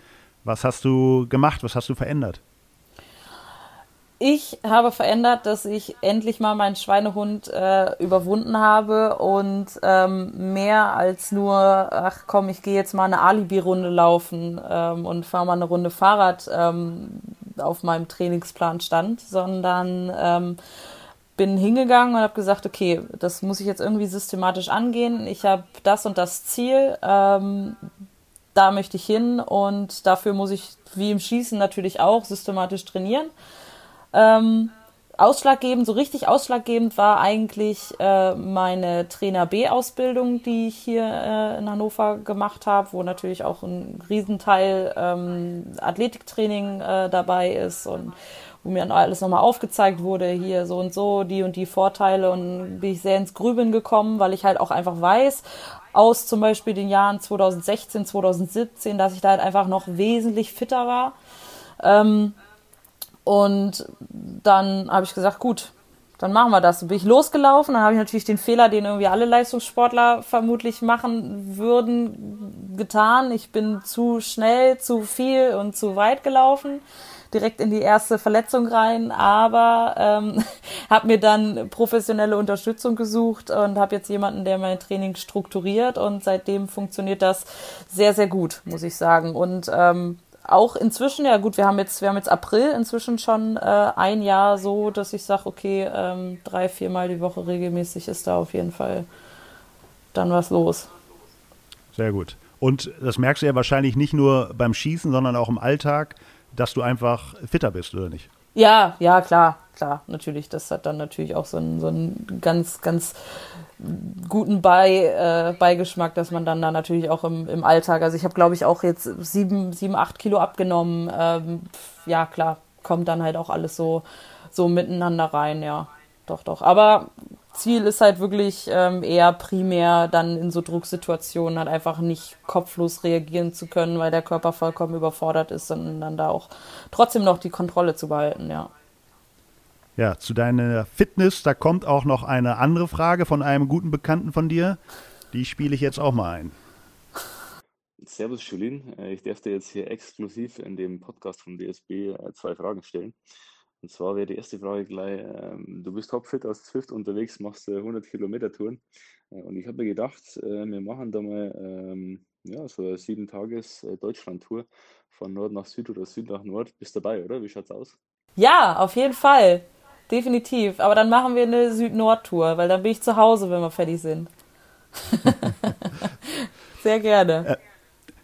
Was hast du gemacht? Was hast du verändert? Ich habe verändert, dass ich endlich mal meinen Schweinehund äh, überwunden habe und ähm, mehr als nur, ach komm, ich gehe jetzt mal eine Alibi-Runde laufen ähm, und fahre mal eine Runde Fahrrad ähm, auf meinem Trainingsplan stand, sondern ähm, bin hingegangen und habe gesagt, okay, das muss ich jetzt irgendwie systematisch angehen. Ich habe das und das Ziel, ähm, da möchte ich hin und dafür muss ich, wie im Schießen natürlich auch, systematisch trainieren. Ähm, ausschlaggebend, so richtig ausschlaggebend war eigentlich äh, meine Trainer B-Ausbildung, die ich hier äh, in Hannover gemacht habe, wo natürlich auch ein Riesenteil ähm, Athletiktraining äh, dabei ist und wo mir alles nochmal aufgezeigt wurde, hier so und so, die und die Vorteile und bin ich sehr ins Grübeln gekommen, weil ich halt auch einfach weiß, aus zum Beispiel den Jahren 2016, 2017, dass ich da halt einfach noch wesentlich fitter war. Ähm, und dann habe ich gesagt, gut, dann machen wir das. Dann bin ich losgelaufen, dann habe ich natürlich den Fehler, den irgendwie alle Leistungssportler vermutlich machen würden, getan. Ich bin zu schnell, zu viel und zu weit gelaufen, direkt in die erste Verletzung rein, aber ähm, *laughs* habe mir dann professionelle Unterstützung gesucht und habe jetzt jemanden, der mein Training strukturiert und seitdem funktioniert das sehr, sehr gut, muss ich sagen. Und ähm, auch inzwischen, ja gut, wir haben jetzt, wir haben jetzt April inzwischen schon äh, ein Jahr so, dass ich sage, okay, ähm, drei, viermal die Woche regelmäßig ist da auf jeden Fall dann was los. Sehr gut. Und das merkst du ja wahrscheinlich nicht nur beim Schießen, sondern auch im Alltag, dass du einfach fitter bist, oder nicht? Ja, ja, klar, klar, natürlich. Das hat dann natürlich auch so einen, so einen ganz, ganz guten Bei, äh, Beigeschmack, dass man dann da natürlich auch im, im Alltag, also ich habe glaube ich auch jetzt sieben, sieben, acht Kilo abgenommen. Ähm, ja, klar, kommt dann halt auch alles so, so miteinander rein, ja. Doch, doch. Aber Ziel ist halt wirklich ähm, eher primär dann in so Drucksituationen halt einfach nicht kopflos reagieren zu können, weil der Körper vollkommen überfordert ist, sondern dann da auch trotzdem noch die Kontrolle zu behalten, ja. Ja, zu deiner Fitness, da kommt auch noch eine andere Frage von einem guten Bekannten von dir. Die spiele ich jetzt auch mal ein. Servus Julien, äh, ich darf dir jetzt hier exklusiv in dem Podcast vom DSB äh, zwei Fragen stellen. Und zwar wäre die erste Frage gleich, ähm, du bist topfit aus Zwift unterwegs, machst 100 Kilometer Touren. Äh, und ich habe mir gedacht, wir machen da mal ähm, ja, so eine sieben Tages Deutschland-Tour von Nord nach Süd oder Süd nach Nord. Bist dabei, oder? Wie schaut's aus? Ja, auf jeden Fall. Definitiv. Aber dann machen wir eine Süd-Nord-Tour, weil dann bin ich zu Hause, wenn wir fertig sind. *laughs* Sehr gerne. Äh,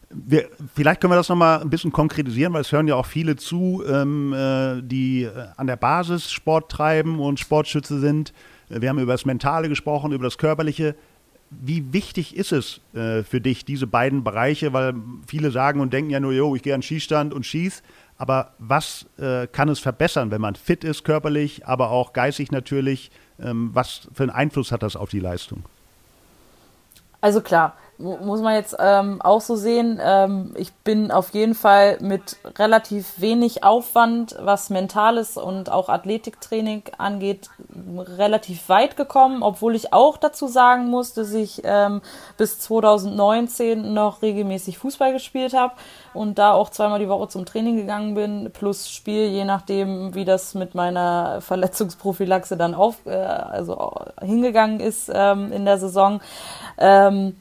wir, vielleicht können wir das nochmal ein bisschen konkretisieren, weil es hören ja auch viele zu, ähm, äh, die äh, an der Basis Sport treiben und Sportschütze sind. Äh, wir haben über das Mentale gesprochen, über das Körperliche. Wie wichtig ist es äh, für dich, diese beiden Bereiche? Weil viele sagen und denken ja nur, jo, ich gehe an den Schießstand und schieß. Aber was äh, kann es verbessern, wenn man fit ist körperlich, aber auch geistig natürlich? Ähm, was für einen Einfluss hat das auf die Leistung? Also klar, muss man jetzt ähm, auch so sehen. Ähm, ich bin auf jeden Fall mit relativ wenig Aufwand, was Mentales und auch Athletiktraining angeht, relativ weit gekommen, obwohl ich auch dazu sagen muss, dass ich ähm, bis 2019 noch regelmäßig Fußball gespielt habe und da auch zweimal die Woche zum Training gegangen bin, plus Spiel, je nachdem, wie das mit meiner Verletzungsprophylaxe dann auf, äh, also hingegangen ist ähm, in der Saison. Ähm,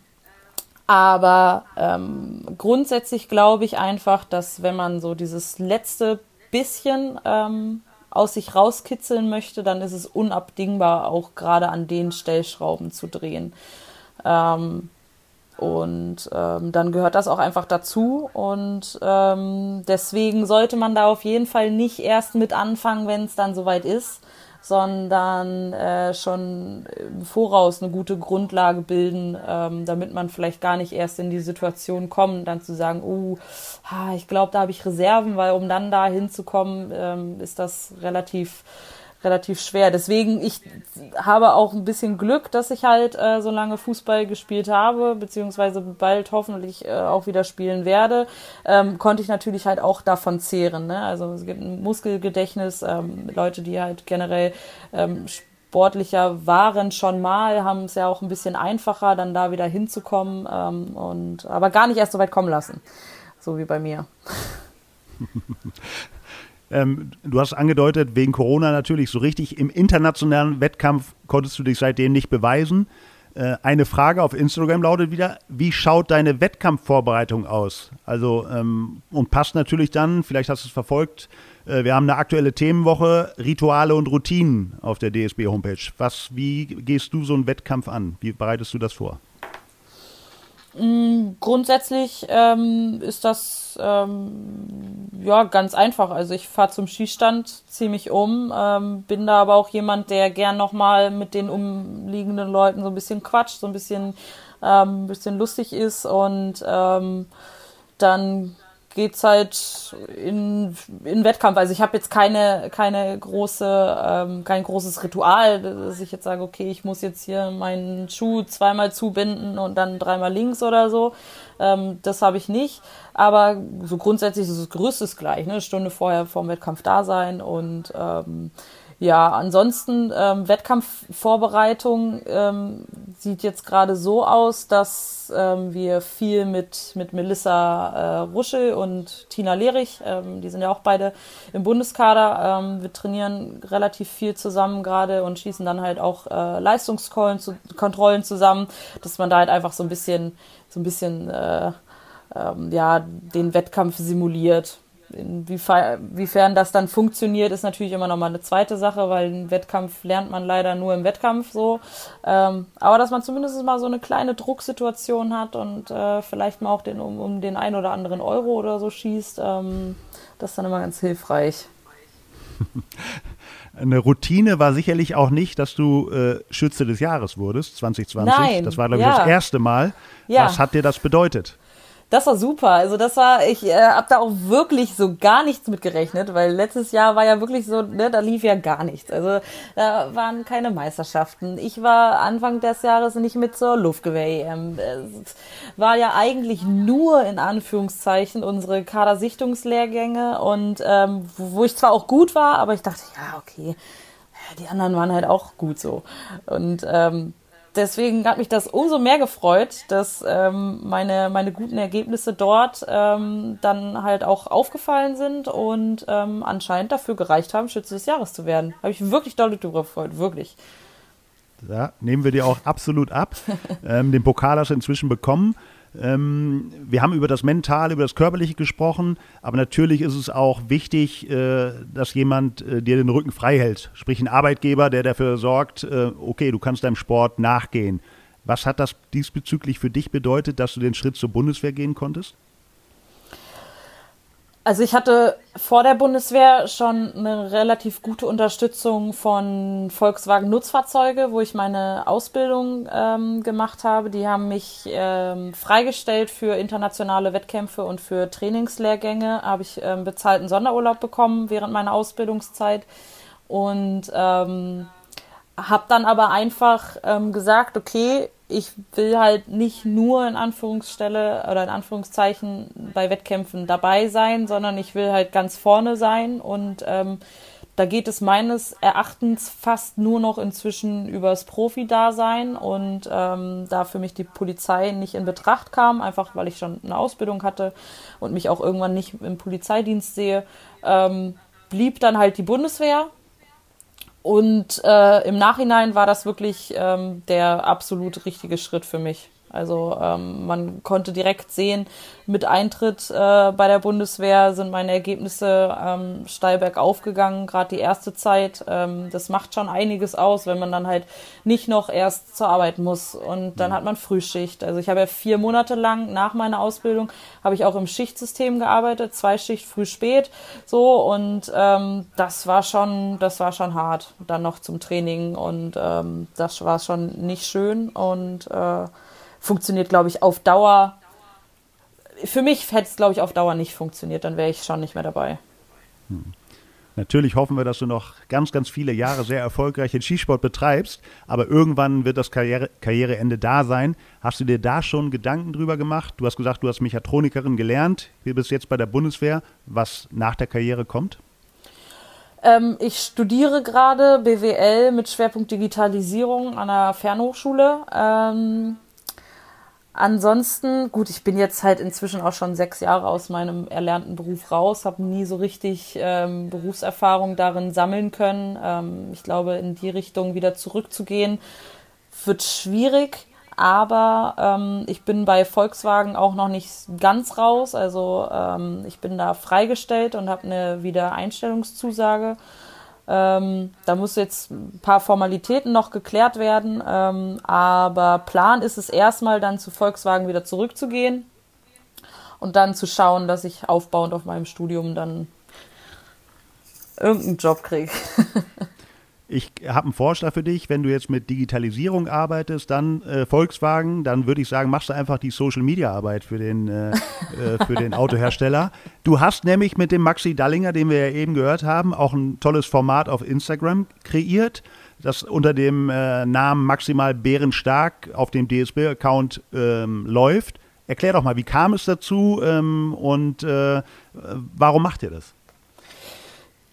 aber ähm, grundsätzlich glaube ich einfach, dass wenn man so dieses letzte bisschen ähm, aus sich rauskitzeln möchte, dann ist es unabdingbar, auch gerade an den Stellschrauben zu drehen. Ähm, und ähm, dann gehört das auch einfach dazu. Und ähm, deswegen sollte man da auf jeden Fall nicht erst mit anfangen, wenn es dann soweit ist, sondern äh, schon im Voraus eine gute Grundlage bilden, ähm, damit man vielleicht gar nicht erst in die Situation kommt, dann zu sagen, oh, ich glaube, da habe ich Reserven, weil um dann da hinzukommen, ähm, ist das relativ relativ schwer. Deswegen, ich habe auch ein bisschen Glück, dass ich halt äh, so lange Fußball gespielt habe, beziehungsweise bald hoffentlich äh, auch wieder spielen werde, ähm, konnte ich natürlich halt auch davon zehren. Ne? Also es gibt ein Muskelgedächtnis, ähm, Leute, die halt generell ähm, sportlicher waren schon mal, haben es ja auch ein bisschen einfacher, dann da wieder hinzukommen ähm, und aber gar nicht erst so weit kommen lassen. So wie bei mir. *laughs* Ähm, du hast angedeutet, wegen Corona natürlich so richtig. Im internationalen Wettkampf konntest du dich seitdem nicht beweisen. Äh, eine Frage auf Instagram lautet wieder: Wie schaut deine Wettkampfvorbereitung aus? Also, ähm, und passt natürlich dann, vielleicht hast du es verfolgt, äh, wir haben eine aktuelle Themenwoche, Rituale und Routinen auf der DSB-Homepage. wie gehst du so einen Wettkampf an? Wie bereitest du das vor? Mm, grundsätzlich ähm, ist das ähm, ja ganz einfach. Also ich fahre zum Schießstand, ziehe mich um, ähm, bin da aber auch jemand, der gern nochmal mit den umliegenden Leuten so ein bisschen quatscht, so ein bisschen, ähm, bisschen lustig ist und ähm, dann geht's halt in, in Wettkampf. Also ich habe jetzt keine, keine große, ähm, kein großes Ritual, dass ich jetzt sage, okay, ich muss jetzt hier meinen Schuh zweimal zubinden und dann dreimal links oder so. Ähm, das habe ich nicht. Aber so grundsätzlich ist das Gerüst gleich, ne? Eine Stunde vorher vorm Wettkampf da sein und ähm, ja, ansonsten ähm, Wettkampfvorbereitung ähm, sieht jetzt gerade so aus, dass ähm, wir viel mit, mit Melissa äh, Ruschel und Tina Lehrich, ähm, die sind ja auch beide im Bundeskader, ähm, wir trainieren relativ viel zusammen gerade und schießen dann halt auch äh, Leistungskontrollen zusammen, dass man da halt einfach so ein bisschen, so ein bisschen äh, ähm, ja, den Wettkampf simuliert. Inwiefern das dann funktioniert, ist natürlich immer noch mal eine zweite Sache, weil einen Wettkampf lernt man leider nur im Wettkampf so. Ähm, aber dass man zumindest mal so eine kleine Drucksituation hat und äh, vielleicht mal auch den, um, um den ein oder anderen Euro oder so schießt, ähm, das ist dann immer ganz hilfreich. *laughs* Eine Routine war sicherlich auch nicht, dass du äh, Schütze des Jahres wurdest, 2020. Nein, das war, glaube ich, ja. das erste Mal. Ja. Was hat dir das bedeutet? Das war super. Also das war, ich äh, habe da auch wirklich so gar nichts mit gerechnet, weil letztes Jahr war ja wirklich so, ne, da lief ja gar nichts. Also da waren keine Meisterschaften. Ich war Anfang des Jahres nicht mit zur Luftgewehr-EM. Es war ja eigentlich nur in Anführungszeichen unsere Kadersichtungslehrgänge und ähm, wo wo ich zwar auch gut war, aber ich dachte, ja, okay, die anderen waren halt auch gut so. Und ähm, deswegen hat mich das umso mehr gefreut, dass ähm, meine, meine guten Ergebnisse dort ähm, dann halt auch aufgefallen sind und ähm, anscheinend dafür gereicht haben, Schütze des Jahres zu werden. Habe ich wirklich doll darüber gefreut, wirklich. Ja, nehmen wir dir auch absolut ab. *laughs* ähm, den Pokal hast du inzwischen bekommen. Ähm, wir haben über das Mentale, über das Körperliche gesprochen, aber natürlich ist es auch wichtig, äh, dass jemand äh, dir den Rücken frei hält. Sprich ein Arbeitgeber, der dafür sorgt, äh, okay, du kannst deinem Sport nachgehen. Was hat das diesbezüglich für dich bedeutet, dass du den Schritt zur Bundeswehr gehen konntest? Also ich hatte vor der Bundeswehr schon eine relativ gute Unterstützung von Volkswagen Nutzfahrzeuge, wo ich meine Ausbildung ähm, gemacht habe. Die haben mich ähm, freigestellt für internationale Wettkämpfe und für Trainingslehrgänge. Habe ich ähm, bezahlten Sonderurlaub bekommen während meiner Ausbildungszeit und ähm, habe dann aber einfach ähm, gesagt, okay, ich will halt nicht nur in Anführungsstelle oder in Anführungszeichen bei Wettkämpfen dabei sein, sondern ich will halt ganz vorne sein und ähm, da geht es meines Erachtens fast nur noch inzwischen übers Profi-Dasein und ähm, da für mich die Polizei nicht in Betracht kam, einfach weil ich schon eine Ausbildung hatte und mich auch irgendwann nicht im Polizeidienst sehe, ähm, blieb dann halt die Bundeswehr und äh, im Nachhinein war das wirklich ähm, der absolut richtige Schritt für mich. Also ähm, man konnte direkt sehen, mit Eintritt äh, bei der Bundeswehr sind meine Ergebnisse ähm, steil bergauf gegangen, gerade die erste Zeit. Ähm, das macht schon einiges aus, wenn man dann halt nicht noch erst zur Arbeit muss und dann hat man Frühschicht. Also ich habe ja vier Monate lang nach meiner Ausbildung habe ich auch im Schichtsystem gearbeitet, zwei Schicht früh spät so und ähm, das war schon das war schon hart. Dann noch zum Training und ähm, das war schon nicht schön und äh, funktioniert, glaube ich, auf Dauer. Für mich hätte es, glaube ich, auf Dauer nicht funktioniert, dann wäre ich schon nicht mehr dabei. Natürlich hoffen wir, dass du noch ganz, ganz viele Jahre sehr erfolgreich den Skisport betreibst, aber irgendwann wird das Karriere Karriereende da sein. Hast du dir da schon Gedanken drüber gemacht? Du hast gesagt, du hast Mechatronikerin gelernt, du bist jetzt bei der Bundeswehr, was nach der Karriere kommt? Ähm, ich studiere gerade BWL mit Schwerpunkt Digitalisierung an der Fernhochschule. Ähm, Ansonsten, gut, ich bin jetzt halt inzwischen auch schon sechs Jahre aus meinem erlernten Beruf raus, habe nie so richtig ähm, Berufserfahrung darin sammeln können. Ähm, ich glaube, in die Richtung wieder zurückzugehen, wird schwierig. Aber ähm, ich bin bei Volkswagen auch noch nicht ganz raus. Also ähm, ich bin da freigestellt und habe eine Wiedereinstellungszusage. Ähm, da muss jetzt ein paar Formalitäten noch geklärt werden, ähm, aber Plan ist es erstmal dann zu Volkswagen wieder zurückzugehen und dann zu schauen, dass ich aufbauend auf meinem Studium dann irgendeinen Job kriege. *laughs* Ich habe einen Vorschlag für dich, wenn du jetzt mit Digitalisierung arbeitest, dann äh, Volkswagen, dann würde ich sagen, machst du einfach die Social Media Arbeit für den, äh, äh, für den Autohersteller. Du hast nämlich mit dem Maxi Dallinger, den wir ja eben gehört haben, auch ein tolles Format auf Instagram kreiert, das unter dem äh, Namen Maximal Bärenstark auf dem DSB-Account ähm, läuft. Erklär doch mal, wie kam es dazu ähm, und äh, warum macht ihr das?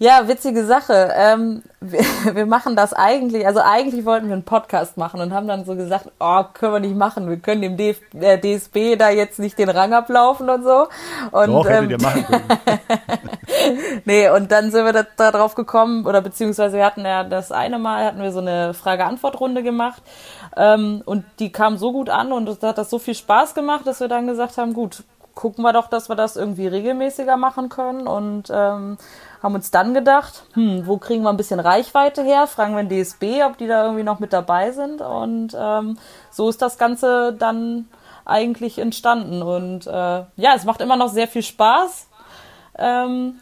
Ja, witzige Sache. Ähm, wir, *laughs* wir, machen das eigentlich, also eigentlich wollten wir einen Podcast machen und haben dann so gesagt, oh, können wir nicht machen, wir können dem DF, äh, DSB da jetzt nicht den Rang ablaufen und so. Und, Doch, hättet ähm, ihr machen können. *laughs* nee, und dann sind wir da, da, drauf gekommen, oder beziehungsweise wir hatten ja das eine Mal, hatten wir so eine Frage-Antwort-Runde gemacht ähm, und die kam so gut an und es hat das so viel Spaß gemacht, dass wir dann gesagt haben, gut, gucken wir doch, dass wir das irgendwie regelmäßiger machen können und ähm, haben uns dann gedacht, hm, wo kriegen wir ein bisschen Reichweite her? Fragen wir den DSB, ob die da irgendwie noch mit dabei sind. Und ähm, so ist das Ganze dann eigentlich entstanden. Und äh, ja, es macht immer noch sehr viel Spaß. Ähm,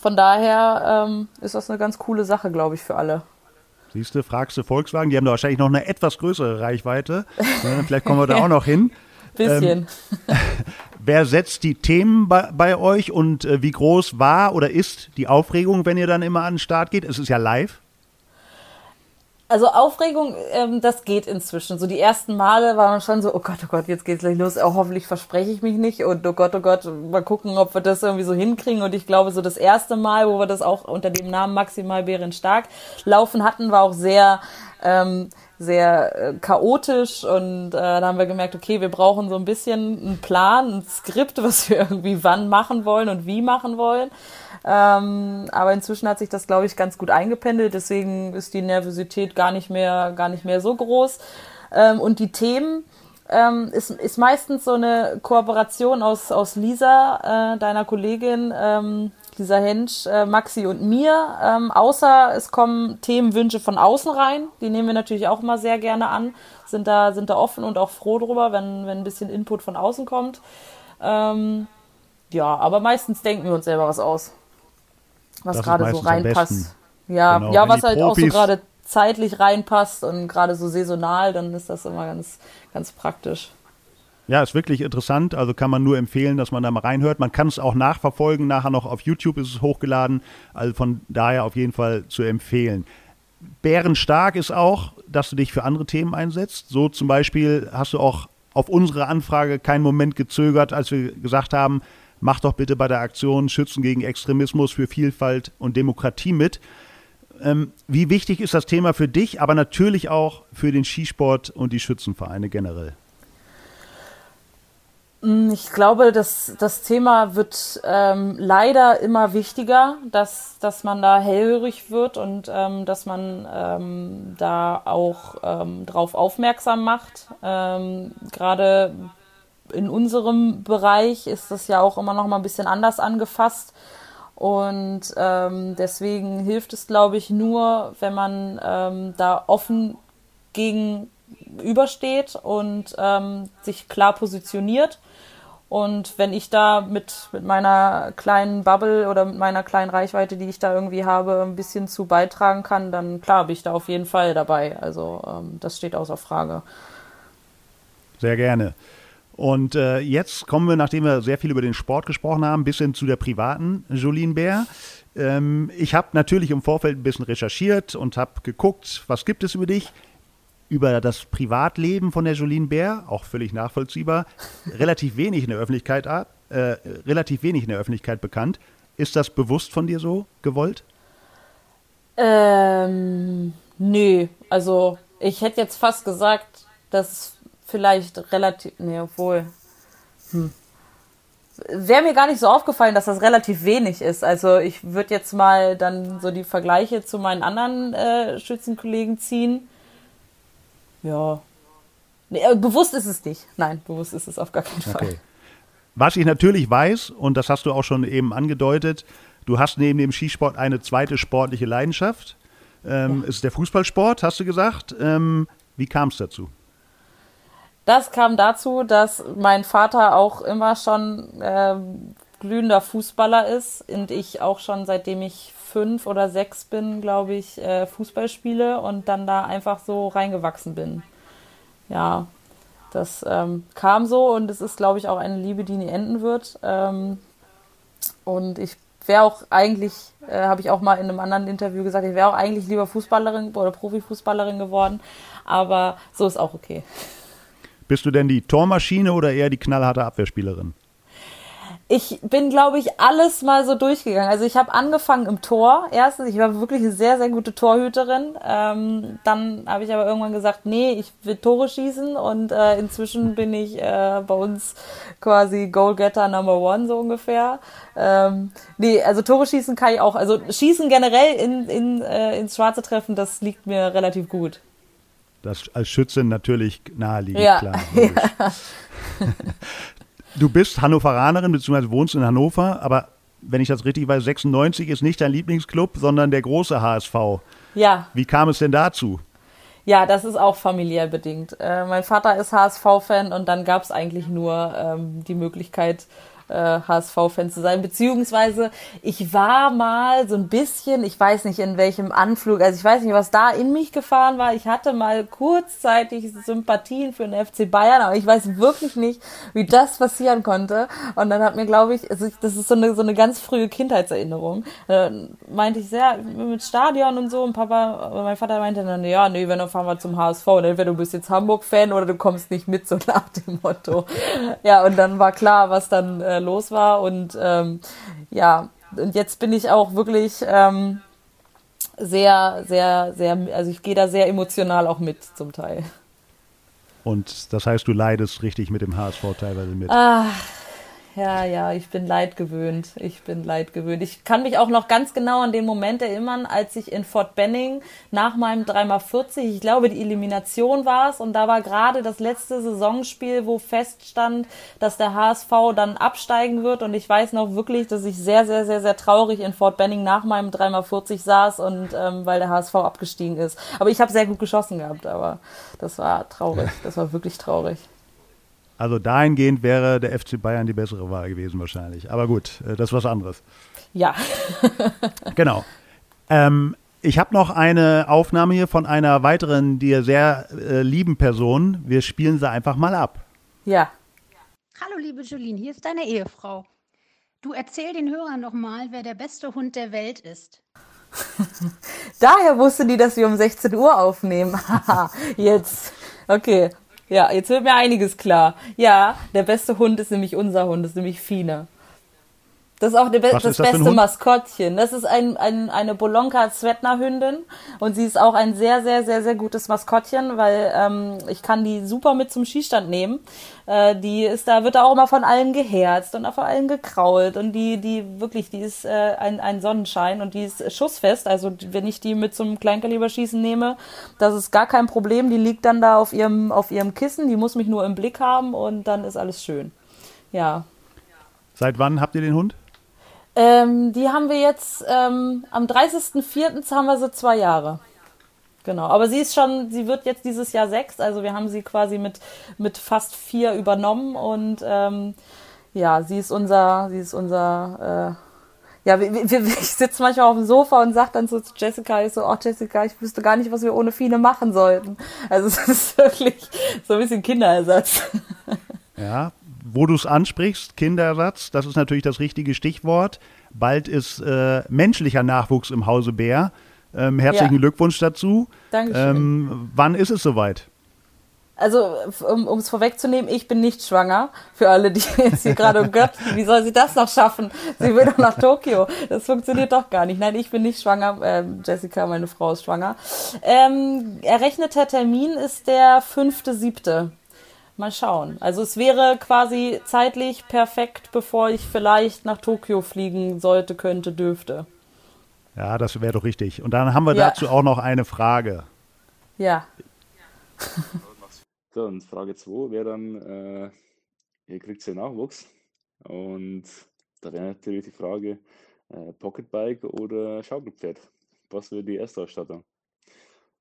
von daher ähm, ist das eine ganz coole Sache, glaube ich, für alle. Siehst du, fragst du Volkswagen, die haben da wahrscheinlich noch eine etwas größere Reichweite. Vielleicht kommen wir da *laughs* auch noch hin. Bisschen. Ähm, *laughs* wer setzt die Themen bei, bei euch und äh, wie groß war oder ist die Aufregung, wenn ihr dann immer an den Start geht? Es ist ja live. Also Aufregung, ähm, das geht inzwischen. So die ersten Male war man schon so, oh Gott, oh Gott, jetzt geht's gleich los. Oh, hoffentlich verspreche ich mich nicht. Und oh Gott, oh Gott, mal gucken, ob wir das irgendwie so hinkriegen. Und ich glaube, so das erste Mal, wo wir das auch unter dem Namen Maximal Bären stark laufen hatten, war auch sehr ähm, sehr äh, chaotisch und äh, da haben wir gemerkt, okay, wir brauchen so ein bisschen einen Plan, ein Skript, *laughs* was wir irgendwie wann machen wollen und wie machen wollen. Ähm, aber inzwischen hat sich das, glaube ich, ganz gut eingependelt, deswegen ist die Nervosität gar nicht mehr, gar nicht mehr so groß. Ähm, und die Themen, ähm, ist, ist meistens so eine Kooperation aus, aus Lisa, äh, deiner Kollegin, ähm, dieser Hensch, äh, Maxi und mir. Ähm, außer es kommen Themenwünsche von außen rein. Die nehmen wir natürlich auch immer sehr gerne an. Sind da, sind da offen und auch froh drüber, wenn, wenn ein bisschen Input von außen kommt. Ähm, ja, aber meistens denken wir uns selber was aus. Was gerade so reinpasst. Ja, genau. ja, was halt Profis auch so gerade zeitlich reinpasst und gerade so saisonal, dann ist das immer ganz, ganz praktisch. Ja, ist wirklich interessant. Also kann man nur empfehlen, dass man da mal reinhört. Man kann es auch nachverfolgen. Nachher noch auf YouTube ist es hochgeladen. Also von daher auf jeden Fall zu empfehlen. Bärenstark ist auch, dass du dich für andere Themen einsetzt. So zum Beispiel hast du auch auf unsere Anfrage keinen Moment gezögert, als wir gesagt haben, mach doch bitte bei der Aktion Schützen gegen Extremismus für Vielfalt und Demokratie mit. Ähm, wie wichtig ist das Thema für dich, aber natürlich auch für den Skisport und die Schützenvereine generell? Mm, ich glaube, dass das Thema wird ähm, leider immer wichtiger, dass, dass man da hellhörig wird und ähm, dass man ähm, da auch ähm, drauf aufmerksam macht. Ähm, Gerade in unserem Bereich ist das ja auch immer noch mal ein bisschen anders angefasst. Und ähm, deswegen hilft es, glaube ich, nur, wenn man ähm, da offen gegenübersteht und ähm, sich klar positioniert und wenn ich da mit, mit meiner kleinen Bubble oder mit meiner kleinen Reichweite, die ich da irgendwie habe, ein bisschen zu beitragen kann, dann klar bin ich da auf jeden Fall dabei. Also ähm, das steht außer Frage. Sehr gerne. Und äh, jetzt kommen wir, nachdem wir sehr viel über den Sport gesprochen haben, ein bisschen zu der privaten Jolien Bär. Ähm, ich habe natürlich im Vorfeld ein bisschen recherchiert und habe geguckt, was gibt es über dich über das Privatleben von der Jolene Bär, auch völlig nachvollziehbar, relativ wenig in der Öffentlichkeit äh, relativ wenig in der Öffentlichkeit bekannt. Ist das bewusst von dir so gewollt? Ähm, nö, also ich hätte jetzt fast gesagt, dass vielleicht relativ, nee, obwohl, hm. Wäre mir gar nicht so aufgefallen, dass das relativ wenig ist. Also ich würde jetzt mal dann so die Vergleiche zu meinen anderen äh, Schützenkollegen ziehen ja. Nee, äh, bewusst ist es nicht. Nein, bewusst ist es auf gar keinen Fall. Okay. Was ich natürlich weiß, und das hast du auch schon eben angedeutet, du hast neben dem Skisport eine zweite sportliche Leidenschaft. Ähm, ja. Ist der Fußballsport, hast du gesagt. Ähm, wie kam es dazu? Das kam dazu, dass mein Vater auch immer schon ähm, glühender Fußballer ist und ich auch schon seitdem ich fünf oder sechs bin, glaube ich, äh, Fußball spiele und dann da einfach so reingewachsen bin. Ja, das ähm, kam so und es ist, glaube ich, auch eine Liebe, die nie enden wird. Ähm, und ich wäre auch eigentlich, äh, habe ich auch mal in einem anderen Interview gesagt, ich wäre auch eigentlich lieber Fußballerin oder Profifußballerin geworden. Aber so ist auch okay. Bist du denn die Tormaschine oder eher die knallharte Abwehrspielerin? Ich bin, glaube ich, alles mal so durchgegangen. Also ich habe angefangen im Tor. Erstens, ich war wirklich eine sehr, sehr gute Torhüterin. Ähm, dann habe ich aber irgendwann gesagt, nee, ich will Tore schießen. Und äh, inzwischen bin ich äh, bei uns quasi Goalgetter Number One, so ungefähr. Ähm, nee, also Tore schießen kann ich auch. Also schießen generell in, in, äh, ins Schwarze treffen, das liegt mir relativ gut. Das als Schützin natürlich naheliegend, ja. klar. Ja. *laughs* *laughs* Du bist Hannoveranerin, beziehungsweise wohnst in Hannover, aber wenn ich das richtig weiß, 96 ist nicht dein Lieblingsclub, sondern der große HSV. Ja. Wie kam es denn dazu? Ja, das ist auch familiär bedingt. Äh, mein Vater ist HSV-Fan und dann gab es eigentlich nur ähm, die Möglichkeit, äh, HSV-Fan zu sein. Beziehungsweise ich war mal so ein bisschen, ich weiß nicht in welchem Anflug, also ich weiß nicht, was da in mich gefahren war. Ich hatte mal kurzzeitig Sympathien für den FC Bayern, aber ich weiß wirklich nicht, wie das passieren konnte. Und dann hat mir, glaube ich, also das ist so eine, so eine ganz frühe Kindheitserinnerung, äh, meinte ich sehr mit Stadion und so. Und Papa, mein Vater meinte dann, ja, nee, wenn dann fahren wir zum HSV. Und entweder du bist jetzt Hamburg-Fan oder du kommst nicht mit, so *laughs* nach dem Motto. ja, und dann war klar, was dann äh, los war. Und ähm, ja, und jetzt bin ich auch wirklich ähm, sehr, sehr, sehr, also ich gehe da sehr emotional auch mit zum Teil. Und das heißt, du leidest richtig mit dem HSV teilweise mit. Ach, ja, ja, ich bin leid gewöhnt. Ich bin leid gewöhnt. Ich kann mich auch noch ganz genau an den Moment erinnern, als ich in Fort Benning nach meinem 3x40, ich glaube, die Elimination war es, und da war gerade das letzte Saisonspiel, wo feststand, dass der HSV dann absteigen wird. Und ich weiß noch wirklich, dass ich sehr, sehr, sehr, sehr traurig in Fort Benning nach meinem 3x40 saß und ähm, weil der HSV abgestiegen ist. Aber ich habe sehr gut geschossen gehabt, aber das war traurig. Das war wirklich traurig. Also dahingehend wäre der FC Bayern die bessere Wahl gewesen wahrscheinlich. Aber gut, äh, das ist was anderes. Ja. *laughs* genau. Ähm, ich habe noch eine Aufnahme hier von einer weiteren dir sehr äh, lieben Person. Wir spielen sie einfach mal ab. Ja. Hallo liebe Jolene, hier ist deine Ehefrau. Du erzähl den Hörern doch mal, wer der beste Hund der Welt ist. *laughs* Daher wusste die, dass wir um 16 Uhr aufnehmen. *laughs* Haha, jetzt. Okay. Ja, jetzt wird mir einiges klar. Ja, der beste Hund ist nämlich unser Hund, ist nämlich Fine. Das ist auch Be Was das ist das beste? Maskottchen. Das ist ein, ein, eine Bolonka Zvetner Hündin und sie ist auch ein sehr, sehr, sehr, sehr gutes Maskottchen, weil ähm, ich kann die super mit zum Skistand nehmen. Äh, die ist da, wird da auch immer von allen geherzt und auch von allen gekrault und die, die wirklich, die ist äh, ein, ein Sonnenschein und die ist schussfest. Also wenn ich die mit zum Kleinkaliberschießen nehme, das ist gar kein Problem. Die liegt dann da auf ihrem, auf ihrem Kissen, die muss mich nur im Blick haben und dann ist alles schön. Ja, Seit wann habt ihr den Hund? Ähm, die haben wir jetzt ähm, am 30.04. haben wir sie zwei Jahre. Genau, aber sie ist schon, sie wird jetzt dieses Jahr sechs, also wir haben sie quasi mit, mit fast vier übernommen und ähm, ja, sie ist unser, sie ist unser, äh, ja, wir, wir, *laughs* ich sitze manchmal auf dem Sofa und sage dann so zu Jessica, ich so, oh Jessica, ich wüsste gar nicht, was wir ohne Fine machen sollten. Also *laughs* es ist wirklich so ein bisschen Kinderersatz. Ja, wo du es ansprichst, Kinderersatz, das ist natürlich das richtige Stichwort. Bald ist äh, menschlicher Nachwuchs im Hause Bär. Ähm, herzlichen Ja. Glückwunsch dazu. Dankeschön. Ähm, wann ist es soweit? Also, um es vorwegzunehmen, ich bin nicht schwanger. Für alle, die *laughs* jetzt hier gerade, oh Gott, wie soll sie das noch schaffen? Sie will doch nach Tokio. Das funktioniert doch gar nicht. Nein, ich bin nicht schwanger. Ähm, Jessica, meine Frau, ist schwanger. Ähm, errechneter Termin ist der fünfte, siebte. Mal schauen. Also es wäre quasi zeitlich perfekt, bevor ich vielleicht nach Tokio fliegen sollte, könnte, dürfte. Ja, das wäre doch richtig. Und dann haben wir Ja. dazu auch noch eine Frage. Ja. *laughs* So, und Frage 2 wäre dann, äh, ihr kriegt ja Nachwuchs. Und da wäre natürlich die Frage, äh, Pocketbike oder Schaukelpferd? Was wäre die erste Ausstattung?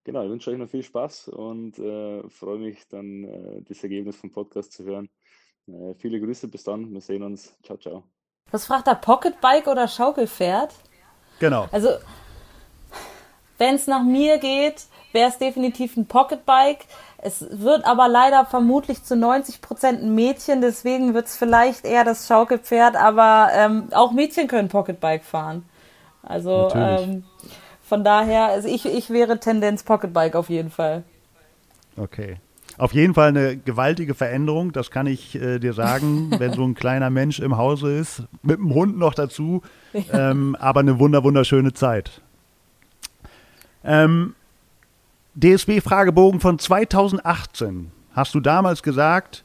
Genau, ich wünsche euch noch viel Spaß und äh, freue mich dann, äh, das Ergebnis vom Podcast zu hören. Äh, viele Grüße, bis dann, wir sehen uns. Ciao, ciao. Was fragt er? Pocketbike oder Schaukelpferd? Genau. Also, wenn es nach mir geht, wäre es definitiv ein Pocketbike. Es wird aber leider vermutlich zu 90 Prozent ein Mädchen, deswegen wird es vielleicht eher das Schaukelpferd, aber ähm, auch Mädchen können Pocketbike fahren. Also ähm, von daher, also ich, ich wäre Tendenz Pocketbike auf jeden Fall. Okay. Auf jeden Fall eine gewaltige Veränderung, das kann ich äh, dir sagen, *laughs* wenn so ein kleiner Mensch im Hause ist, mit dem Hund noch dazu, ähm, aber eine wunder wunderschöne Zeit. Ähm, DSB-Fragebogen von 2018. Hast du damals gesagt,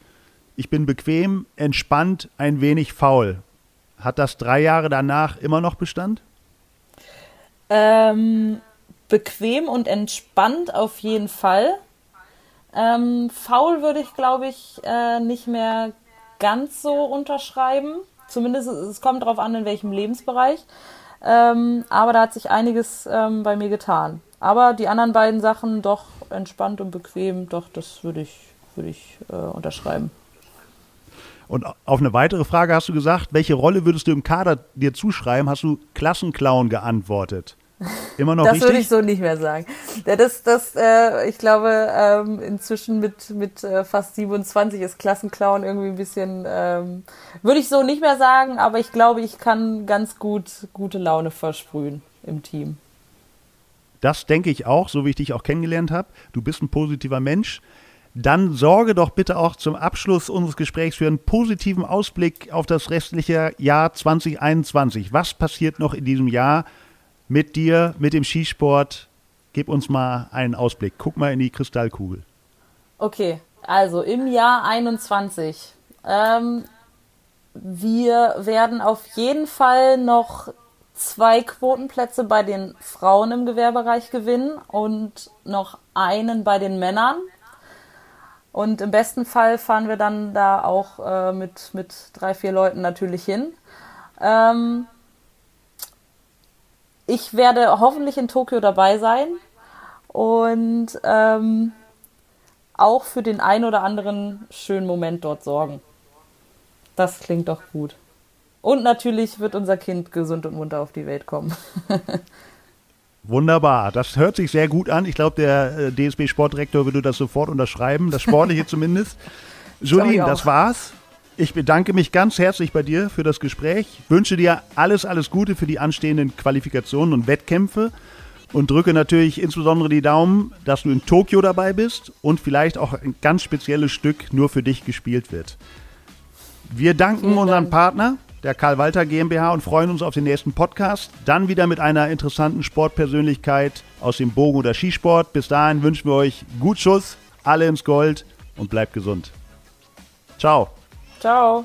ich bin bequem, entspannt, ein wenig faul. Hat das drei Jahre danach immer noch Bestand? Ähm, bequem und entspannt auf jeden Fall. Ähm, faul würde ich, glaube ich, äh, nicht mehr ganz so unterschreiben. Zumindest es kommt darauf an, in welchem Lebensbereich. Ähm, aber da hat sich einiges ähm, bei mir getan. Aber die anderen beiden Sachen doch entspannt und bequem, doch, das würde ich, würde ich äh, unterschreiben. Und auf eine weitere Frage hast du gesagt, welche Rolle würdest du im Kader dir zuschreiben? Hast du Klassenclown geantwortet? Immer noch das richtig? würde ich so nicht mehr sagen. Das, das, äh, ich glaube, ähm, inzwischen mit, mit äh, fast 27 ist Klassenclown irgendwie ein bisschen, ähm, würde ich so nicht mehr sagen, aber ich glaube, ich kann ganz gut gute Laune versprühen im Team. Das denke ich auch, so wie ich dich auch kennengelernt habe. Du bist ein positiver Mensch. Dann sorge doch bitte auch zum Abschluss unseres Gesprächs für einen positiven Ausblick auf das restliche Jahr 2021. Was passiert noch in diesem Jahr mit dir, mit dem Skisport? Gib uns mal einen Ausblick. Guck mal in die Kristallkugel. Okay, also im Jahr 21. Ähm, wir werden auf jeden Fall noch zwei Quotenplätze bei den Frauen im Gewehrbereich gewinnen und noch einen bei den Männern. Und im besten Fall fahren wir dann da auch äh, mit, mit drei, vier Leuten natürlich hin. Ähm, ich werde hoffentlich in Tokio dabei sein und ähm, auch für den ein oder anderen schönen Moment dort sorgen. Das klingt doch gut. Und natürlich wird unser Kind gesund und munter auf die Welt kommen. *laughs* Wunderbar, das hört sich sehr gut an. Ich glaube, der äh, DSB-Sportdirektor würde das sofort unterschreiben, das Sportliche *laughs* zumindest. Jolien, das war's. Ich bedanke mich ganz herzlich bei dir für das Gespräch, wünsche dir alles, alles Gute für die anstehenden Qualifikationen und Wettkämpfe und drücke natürlich insbesondere die Daumen, dass du in Tokio dabei bist und vielleicht auch ein ganz spezielles Stück nur für dich gespielt wird. Wir danken Vielen unserem Dank. Partner, der Karl Walter GmbH, und freuen uns auf den nächsten Podcast. Dann wieder mit einer interessanten Sportpersönlichkeit aus dem Bogen- oder Skisport. Bis dahin wünschen wir euch gut Schuss, alle ins Gold und bleibt gesund. Ciao. Ciao.